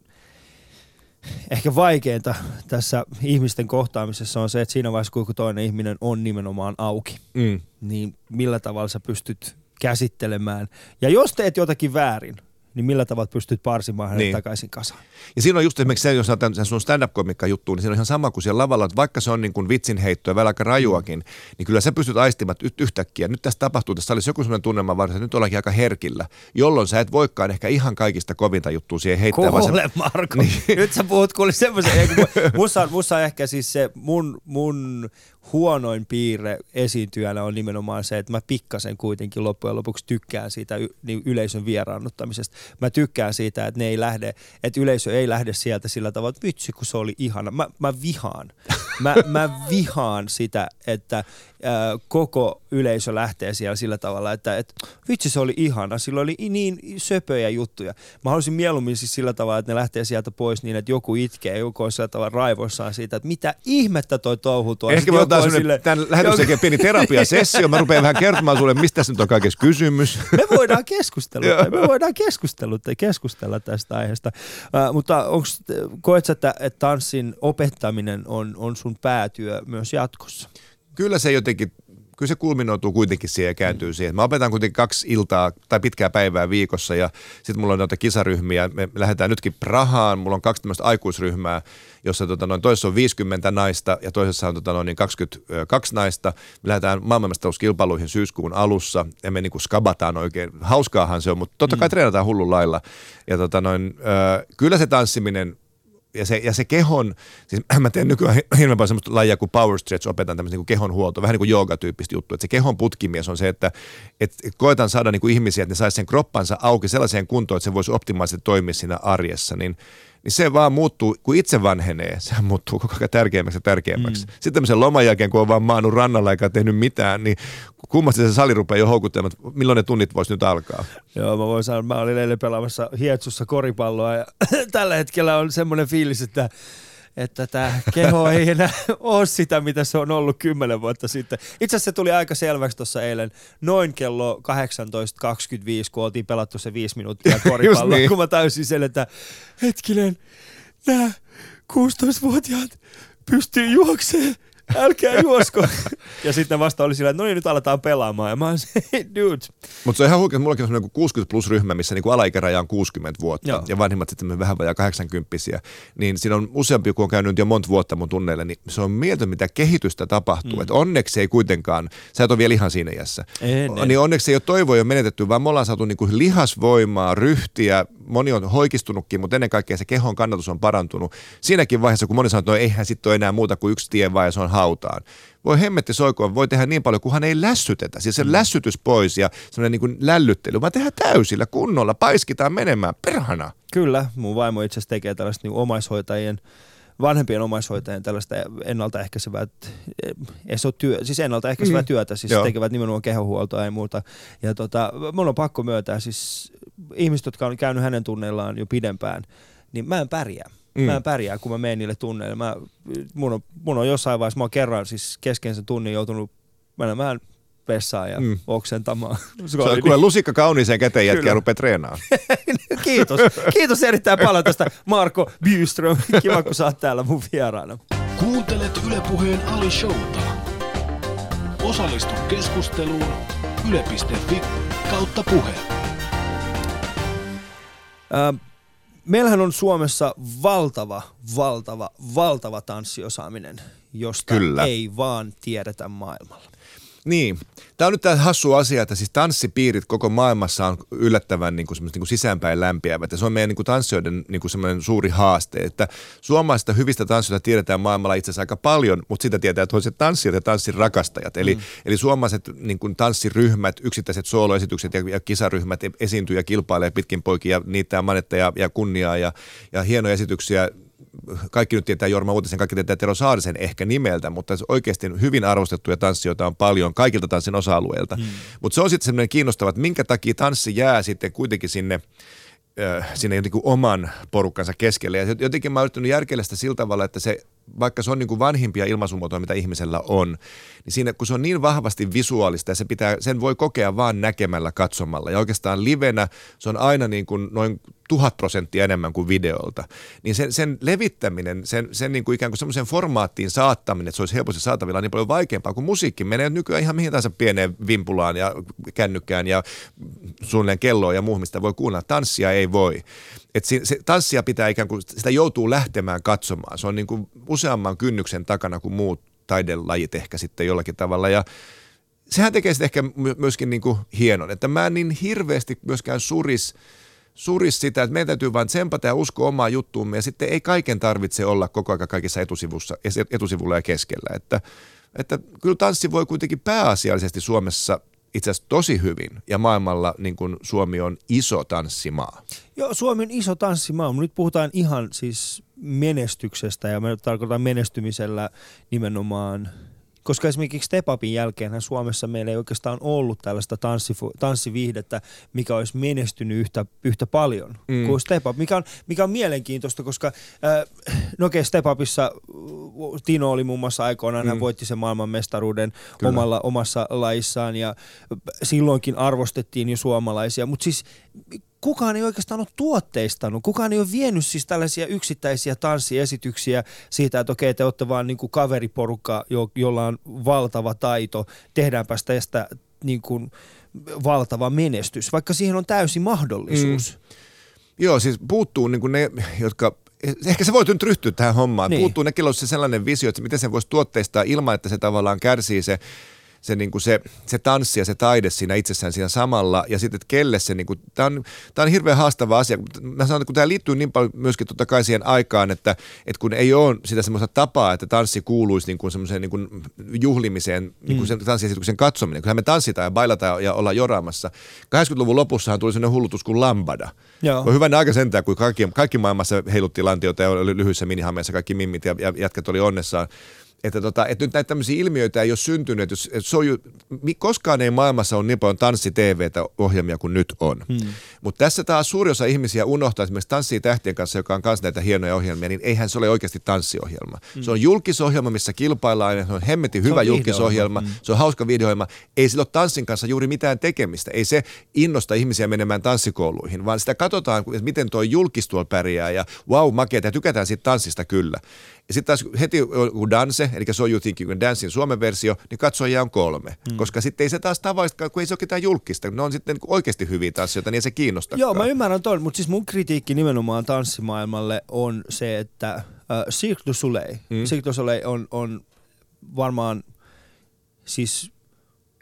ehkä vaikeinta tässä ihmisten kohtaamisessa on se, että siinä vaiheessa, kun toinen ihminen on nimenomaan auki, Mm. niin millä tavalla sä pystyt käsittelemään. Ja jos teet jotakin väärin, niin millä tavalla pystyt parsimaan hänet Niin. takaisin kasaan. Ja siinä on just esimerkiksi se, jos sen sun stand-up-komikka juttuun, niin siinä on ihan sama kuin siellä lavalla, että vaikka se on niin kuin vitsinheittoa ja vielä aika rajuakin, niin kyllä sä pystyt aistimaan että yht- yhtäkkiä. Nyt tässä tapahtuu, tässä olisi joku sellainen tunnelma varsin, että nyt ollaankin aika herkillä, jolloin sä et voikaan ehkä ihan kaikista kovinta juttua siihen heittää. Kuule Marko, niin. nyt sä puhut kuule semmoisen, musta, on- musta on ehkä siis se mun, mun huonoin piirre esiintyjänä on nimenomaan se, että mä pikkasen kuitenkin loppujen lopuksi tykkään siitä niin yleisön vieraannuttamisesta. Mä tykkään siitä, että ne ei lähde, että yleisö ei lähde sieltä sillä tavalla, että vitsi kun se oli ihana. Mä, mä vihaan. Mä, mä vihaan sitä, että ää, koko yleisö lähtee siellä sillä tavalla, että, että vitsi se oli ihana, sillä oli niin söpöjä juttuja. Mä haluaisin mieluummin siis sillä tavalla, että ne lähtee sieltä pois niin, että joku itkee, joku on sillä tavalla raivoissaan siitä, että mitä ihmettä toi touhu tuo. Ehkä me joku otetaan silleen- tämän lähetyksen jälkeen pieni terapiasessio. Mä rupean vähän kertomaan sulle, mistä tässä nyt on kaikessa kysymys. me voidaan keskustella, me voidaan keskustella, keskustella tästä aiheesta. Uh, mutta onks, koet sä, että, että tanssin opettaminen on, on sun päätyö myös jatkossa? Kyllä se jotenkin, kyllä se kulminoituu kuitenkin siihen ja kääntyy siihen. Mä opetan kuitenkin kaksi iltaa tai pitkää päivää viikossa ja sitten mulla on noita kisaryhmiä. Me lähdetään nytkin Prahaan, mulla on kaksi tämmöistä aikuisryhmää, jossa tota, noin toisessa on 50 naista ja toisessa on tota, noin niin 22 naista. Me lähdetään maailmanmestaruuskilpailuihin syyskuun alussa ja me niinku skabataan oikein. Hauskaahan se on, mutta totta kai mm. treenataan hullun lailla. Ja tota, noin, ö, kyllä se tanssiminen ja se, ja se kehon, siis mä teen nykyään hirveän paljon semmoista lajia kuin power stretch, opetan tämmöistä niin kehon huolto, vähän niin kuin joogatyyppistä juttua, että se kehon putkimies on se, että, että koetan saada niin kuin ihmisiä, että ne saisi sen kroppansa auki sellaiseen kuntoon, että se voisi optimaalisesti toimia siinä arjessa, niin niin se vaan muuttuu, kun itse vanhenee, se muuttuu koko ajan tärkeämmäksi ja tärkeämmäksi. Mm. Sitten tämmöisen loman jälkeen, kun on vaan maannut rannalla eikä tehnyt mitään, niin kummasti se sali rupeaa jo houkuttelemaan, että milloin ne tunnit voisi nyt alkaa. Joo, mä voin sanoa, mä olin eilen pelaamassa Hietsussa koripalloa ja tällä hetkellä on semmoinen fiilis, että että tämä keho ei enää ole sitä, mitä se on ollut kymmenen vuotta sitten. Itse asiassa se tuli aika selväksi tuossa eilen, noin kello 18.25, kun oltiin pelattu se viisi minuuttia koripalloa, niin. kun mä täysin sen, että hetkinen, nämä 16-vuotiaat pystyy juoksemaan, älkää juosko. ja sitten vasta oli sillä, että no niin, nyt aletaan pelaamaan. Ja mä oon se, hey, dude. Mutta se on ihan huikea, että mullakin on semmoinen 60 plus ryhmä, missä niinku alaikäraja on 60 vuotta Joo. ja vanhimmat sitten vähän vajaa 80 Niin siinä on useampi, kun on käynyt jo monta vuotta mun tunneille, niin se on mieltä, mitä kehitystä tapahtuu. Mm. Et onneksi ei kuitenkaan, sä et ole vielä ihan siinä iässä. En. Niin onneksi ei ole toivoa jo menetetty, vaan me ollaan saatu niinku lihasvoimaa, ryhtiä, moni on hoikistunutkin, mutta ennen kaikkea se kehon kannatus on parantunut. Siinäkin vaiheessa, kun moni sanoo, että no eihän sitten ole enää muuta kuin yksi tie vaan ja se on hautaan. Voi hemmetti soikoon, voi tehdä niin paljon, kunhan ei lässytetä. Siis se mm. lässytys pois ja semmoinen niin kuin lällyttely, vaan tehdään täysillä, kunnolla, paiskitaan menemään, perhana. Kyllä, mun vaimo itse asiassa tekee tällaista niin omaishoitajien vanhempien omaishoitajien tällaista ennaltaehkäisevää, ei se ole työ, siis ennaltaehkäisevää mm. työtä, siis Joo. tekevät nimenomaan kehohuoltoa ja muuta. Ja tota, mun on pakko myöntää, siis ihmiset, jotka on käynyt hänen tunneillaan jo pidempään, niin mä en pärjää. Mm. Mä en pärjää, kun mä menen niille tunneille. Mä, mun, on, mun on jossain vaiheessa, mä oon kerran siis kesken sen tunnin joutunut menemään vessaan ja mm. oksentamaan. Se on kuule lusikka kauniiseen käteen jätkä ja rupeaa treenaamaan. Kiitos. Kiitos erittäin paljon tästä Marko Byström. Kiva, kun sä oot täällä mun vieraana. Kuuntelet Ylepuheen Ali Showta. Osallistu keskusteluun yle.fi kautta puhe. Äh, meillähän on Suomessa valtava, valtava, valtava tanssiosaaminen, josta Kyllä. ei vaan tiedetä maailmalla. Niin. Tämä on nyt tämä hassu asia, että siis tanssipiirit koko maailmassa on yllättävän niin kuin, niin kuin sisäänpäin lämpiävät. Ja se on meidän niin kuin tanssijoiden niin kuin semmoinen suuri haaste, että suomalaisista hyvistä tanssijoista tiedetään maailmalla itse asiassa aika paljon, mutta sitä tietää toiset tanssijat ja tanssin rakastajat. Eli, mm. eli suomalaiset niin kuin tanssiryhmät, yksittäiset sooloesitykset ja, ja kisaryhmät esiintyy ja kilpailee pitkin poikin ja niitä manetta ja, ja kunniaa ja, ja hienoja esityksiä kaikki nyt tietää Jorma Uutisen, kaikki tietää Tero Saarisen ehkä nimeltä, mutta oikeasti hyvin arvostettuja tanssijoita on paljon kaikilta tanssin osa-alueilta. Mm. Mutta se on sitten semmoinen kiinnostava, että minkä takia tanssi jää sitten kuitenkin sinne sinne jotenkin oman porukkansa keskelle. Ja jotenkin mä oon yrittänyt järkeillä sitä sillä tavalla, että se vaikka se on niin kuin vanhimpia ilmaisumuotoja, mitä ihmisellä on, niin siinä, kun se on niin vahvasti visuaalista ja se pitää, sen voi kokea vaan näkemällä, katsomalla. Ja oikeastaan livenä se on aina niin kuin noin tuhat prosenttia enemmän kuin videolta. Niin sen, sen levittäminen, sen, sen niin kuin ikään kuin semmoisen formaattiin saattaminen, että se olisi helposti saatavilla, niin paljon vaikeampaa kuin musiikki. Menee nykyään ihan mihin tahansa pieneen vimpulaan ja kännykkään ja suunnilleen kelloon ja muuhun, mistä voi kuunnella. Tanssia ei voi. Et se, se, tanssia pitää ikään kuin, sitä joutuu lähtemään katsomaan. Se on niin kuin useamman kynnyksen takana kuin muut taidelajit ehkä sitten jollakin tavalla. Ja sehän tekee sitten ehkä myöskin niin kuin hienon, että mä en niin hirveästi myöskään suris, suris sitä, että meidän täytyy vain tsempata ja uskoa omaa juttuumme ja sitten ei kaiken tarvitse olla koko ajan kaikissa etusivussa, etusivulla ja keskellä. Että, että kyllä tanssi voi kuitenkin pääasiallisesti Suomessa itse asiassa tosi hyvin ja maailmalla niin kuin Suomi on iso tanssimaa. Joo, Suomi on iso tanssimaa, nyt puhutaan ihan siis menestyksestä ja me tarkoitan menestymisellä nimenomaan koska esimerkiksi Stepapin jälkeen Suomessa meillä ei oikeastaan ollut tällaista tanssifu- tanssiviihdettä, mikä olisi menestynyt yhtä, yhtä paljon mm. kuin Stepap, mikä on, mikä on mielenkiintoista, koska äh, no okei, Stepapissa Tino oli muun muassa aikoinaan, mm. hän voitti sen maailmanmestaruuden omalla, omassa laissaan ja silloinkin arvostettiin jo suomalaisia, mutta siis kukaan ei oikeastaan ole tuotteistanut, kukaan ei ole vienyt siis tällaisia yksittäisiä tanssiesityksiä siitä, että okei, te olette vaan niin kuin kaveriporukka, jo, jolla on valtava taito, tehdäänpä tästä niin kuin valtava menestys, vaikka siihen on täysi mahdollisuus. Mm. Joo, siis puuttuu niin kuin ne, jotka ehkä se voi nyt ryhtyä tähän hommaan. Niin. Puuttuu ne, se sellainen visio, että miten sen voisi tuotteistaa ilman, että se tavallaan kärsii se se, niin kuin se, se tanssi ja se taide siinä itsessään siinä samalla ja sitten, että kelle se, niin kuin, tämä on, tämä on hirveän haastava asia. Mä sanon, että kun tämä liittyy niin paljon myöskin totta kai siihen aikaan, että, että kun ei ole sitä semmoista tapaa, että tanssi kuuluisi niin kuin semmoiseen niin kuin juhlimiseen, niin kuin mm. sen tanssiesityksen katsominen. Kyllähän me tanssitaan ja bailataan ja ollaan joraamassa. 80-luvun lopussahan tuli sellainen hullutus kuin lambada. Joo. On hyvänä aika sentään, kun kaikki, kaikki maailmassa heilutti lantioita ja oli lyhyissä minihameissa kaikki mimmit ja, ja jätkät oli onnessaan että, tota, että nyt näitä tämmöisiä ilmiöitä ei ole syntynyt. Että, että se on ju, koskaan ei maailmassa ole niin paljon tanssi-TV-ohjelmia kuin nyt on. Hmm. Mutta tässä taas suuri osa ihmisiä unohtaa esimerkiksi Tanssii tähtien kanssa, joka on myös näitä hienoja ohjelmia, niin eihän se ole oikeasti tanssiohjelma. Hmm. Se on julkisohjelma, missä kilpaillaan, se on hemmetin hyvä julkisohjelma, hmm. se on hauska videohjelma. Ei sillä ole tanssin kanssa juuri mitään tekemistä. Ei se innosta ihmisiä menemään tanssikouluihin, vaan sitä katsotaan, miten tuo julkis tuolla pärjää ja wow, makeeta ja tykätään siitä tanssista kyllä. Ja sitten taas heti kun Danse, eli So You Think You Can Dancein Suomen versio, niin katsojia on kolme. Mm. Koska sitten ei se taas tavallista, kun ei se ole ketään julkista. Ne on sitten oikeasti hyviä tanssioita, niin ei se kiinnosta. Joo, mä ymmärrän tuon, mutta siis mun kritiikki nimenomaan tanssimaailmalle on se, että äh, Cirque du Soleil, mm. Cirque du Soleil on, on varmaan siis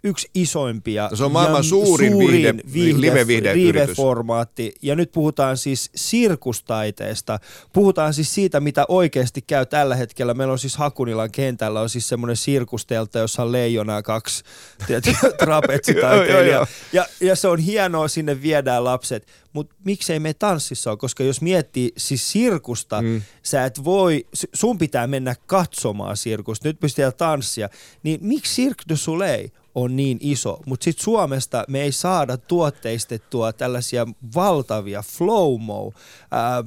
yksi isoimpia. No se on maailman ja suurin viihde- live-viihdeyritys. live-formaatti. Ja nyt puhutaan siis sirkustaiteesta. Puhutaan siis siitä, mitä oikeasti käy tällä hetkellä. Meillä on siis Hakunilan kentällä on siis semmoinen sirkustelta, jossa on leijona kaksi trapetsitaiteilijaa. Ja, ja se on hienoa, sinne viedään lapset. Mutta miksei me tanssissa ole, koska jos miettii siis sirkusta, mm. sä et voi, sun pitää mennä katsomaan sirkusta, nyt pystytään tanssia, niin miksi Cirque du Soleil on niin iso, mutta sitten Suomesta me ei saada tuotteistettua tällaisia valtavia flow-mo. Ää,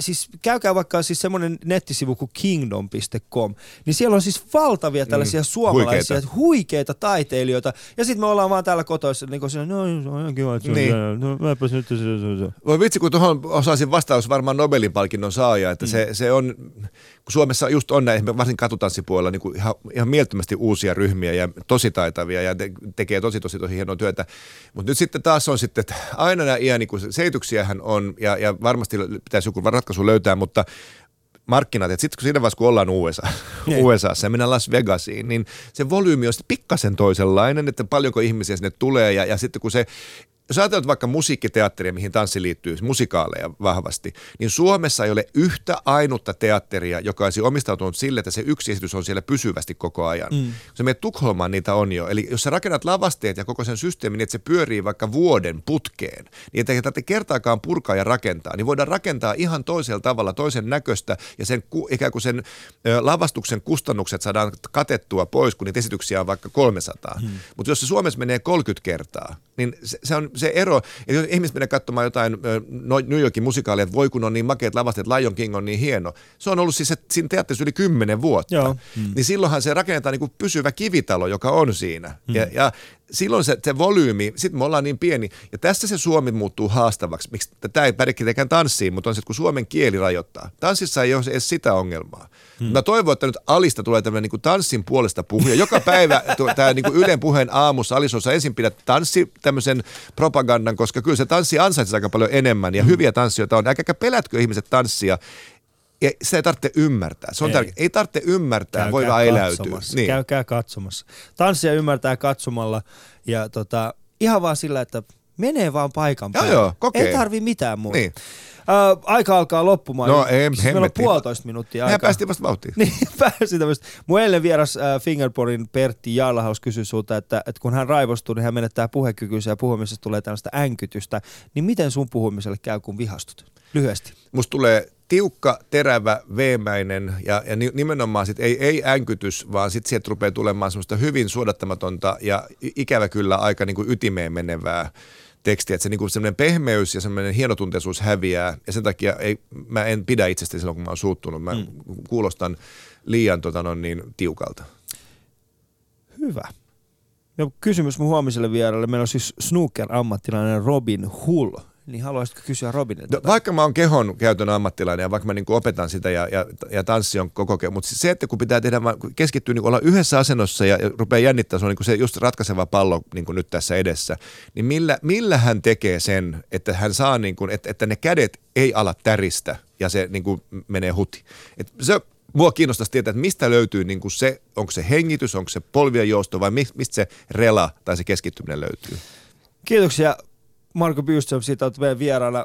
siis käykää vaikka siis semmoinen nettisivu kuin kingdom.com, niin siellä on siis valtavia tällaisia mm, suomalaisia huikeita. huikeita taiteilijoita, ja sitten me ollaan vaan täällä kotoissa, niin kuin se, no on kiva, että Niin. no mäpäs nyt Voi vitsi, kun tuohon osaisin vastaus varmaan Nobelin palkinnon saaja, että mm. se, se on, kun Suomessa just on näin, varsin katutanssipuolella niin kuin ihan, ihan mielettömästi uusia ryhmiä ja tosi taitavia ja te, tekee tosi tosi tosi hienoa työtä. Mutta nyt sitten taas on sitten, että aina nämä iän, niin kuin selityksiähän on ja, ja varmasti pitäisi joku ratkaisu löytää, mutta markkinat, että sitten kun siinä vaiheessa, kun ollaan USA. USAssa ja mennään Las Vegasiin, niin se volyymi on sitten pikkasen toisenlainen, että paljonko ihmisiä sinne tulee ja, ja sitten kun se jos ajatellaan vaikka musiikkiteatteria, mihin tanssi liittyy, musikaaleja vahvasti, niin Suomessa ei ole yhtä ainutta teatteria, joka olisi omistautunut sille, että se yksi esitys on siellä pysyvästi koko ajan. Mm. Kun sä menet Tukholmaan, niitä on jo. Eli jos sä rakennat lavasteet ja koko sen systeemin, niin että se pyörii vaikka vuoden putkeen, niin että ei tarvitse kertaakaan purkaa ja rakentaa, niin voidaan rakentaa ihan toisella tavalla, toisen näköistä ja sen ikään kuin sen ö, lavastuksen kustannukset saadaan katettua pois, kun niitä esityksiä on vaikka 300. Hmm. Mutta jos se Suomessa menee 30 kertaa, niin se, se on se ero, että jos ihmiset menee katsomaan jotain no- New Yorkin musikaalia, että voi kun on niin makeat lavasteet, Lion King on niin hieno. Se on ollut siis se, siinä teatterissa yli 10 vuotta. Joo. Hmm. Niin silloinhan se rakennetaan niin kuin pysyvä kivitalo, joka on siinä. Hmm. Ja, ja silloin se, se volyymi, sitten me ollaan niin pieni, ja tässä se Suomi muuttuu haastavaksi. Miksi tämä ei päde tietenkään tanssiin, mutta on se, että kun suomen kieli rajoittaa. Tanssissa ei ole edes sitä ongelmaa. Hmm. Mä toivon, että nyt Alista tulee tämmöinen niin tanssin puolesta puhuja. Joka päivä tämä niin Ylen puheen aamussa Alisossa ensin pidät tanssi tämmöisen propagandan, koska kyllä se tanssi ansaitsee aika paljon enemmän, ja hyviä tanssijoita on. Älkääkä pelätkö ihmiset tanssia, ja sitä ei tarvitse ymmärtää. Se on Ei. tärkeää. Ei tarvitse ymmärtää, voi vaan eläytyä. Niin. Käykää katsomassa. Tanssia ymmärtää katsomalla ja tota, ihan vaan sillä, että menee vaan paikan Joo, päälle. joo, kokee. Ei tarvi mitään muuta. Niin. Äh, aika alkaa loppumaan. No, ei, siis meillä on puolitoista minuuttia Mehän aikaa. päästiin vasta vauhtiin. Niin, pääsi tämmöistä. Mun eilen vieras äh, Fingerporin Pertti Jallahaus kysyi sulta, että, että kun hän raivostuu, niin hän menettää puhekykynsä ja puhumisesta tulee tällaista änkytystä. Niin miten sun puhumiselle käy, kun vihastut? Lyhyesti. Musta tulee tiukka, terävä, veemäinen ja, ja ni- nimenomaan sit ei, ei änkytys, vaan sitten sieltä rupeaa tulemaan semmoista hyvin suodattamatonta ja ikävä kyllä aika niin kuin ytimeen menevää tekstiä, että se niin kuin semmoinen pehmeys ja semmoinen hienotunteisuus häviää ja sen takia ei, mä en pidä itsestäni silloin, kun mä oon suuttunut. Mä mm. kuulostan liian tota, no, niin, tiukalta. Hyvä. Ja kysymys mun huomiselle vieralle. Meillä on siis snooker-ammattilainen Robin Hull. Niin haluaisitko kysyä Robinilta? No, vaikka mä oon kehon käytön ammattilainen ja vaikka mä niin opetan sitä ja, ja, ja tanssi on koko ke- mutta se, että kun pitää tehdä, keskittyy niin olla yhdessä asennossa ja, ja rupeaa jännittää, se on niin se just ratkaiseva pallo niin nyt tässä edessä, niin millä, millä hän tekee sen, että hän saa, niin kuin, että, että ne kädet ei ala täristä ja se niin kuin menee huti. Et se, mua kiinnostaisi tietää, että mistä löytyy niin kuin se, onko se hengitys, onko se polvien jousto vai mi- mistä se rela tai se keskittyminen löytyy. Kiitoksia Marko Byström siitä, että meidän vieraana.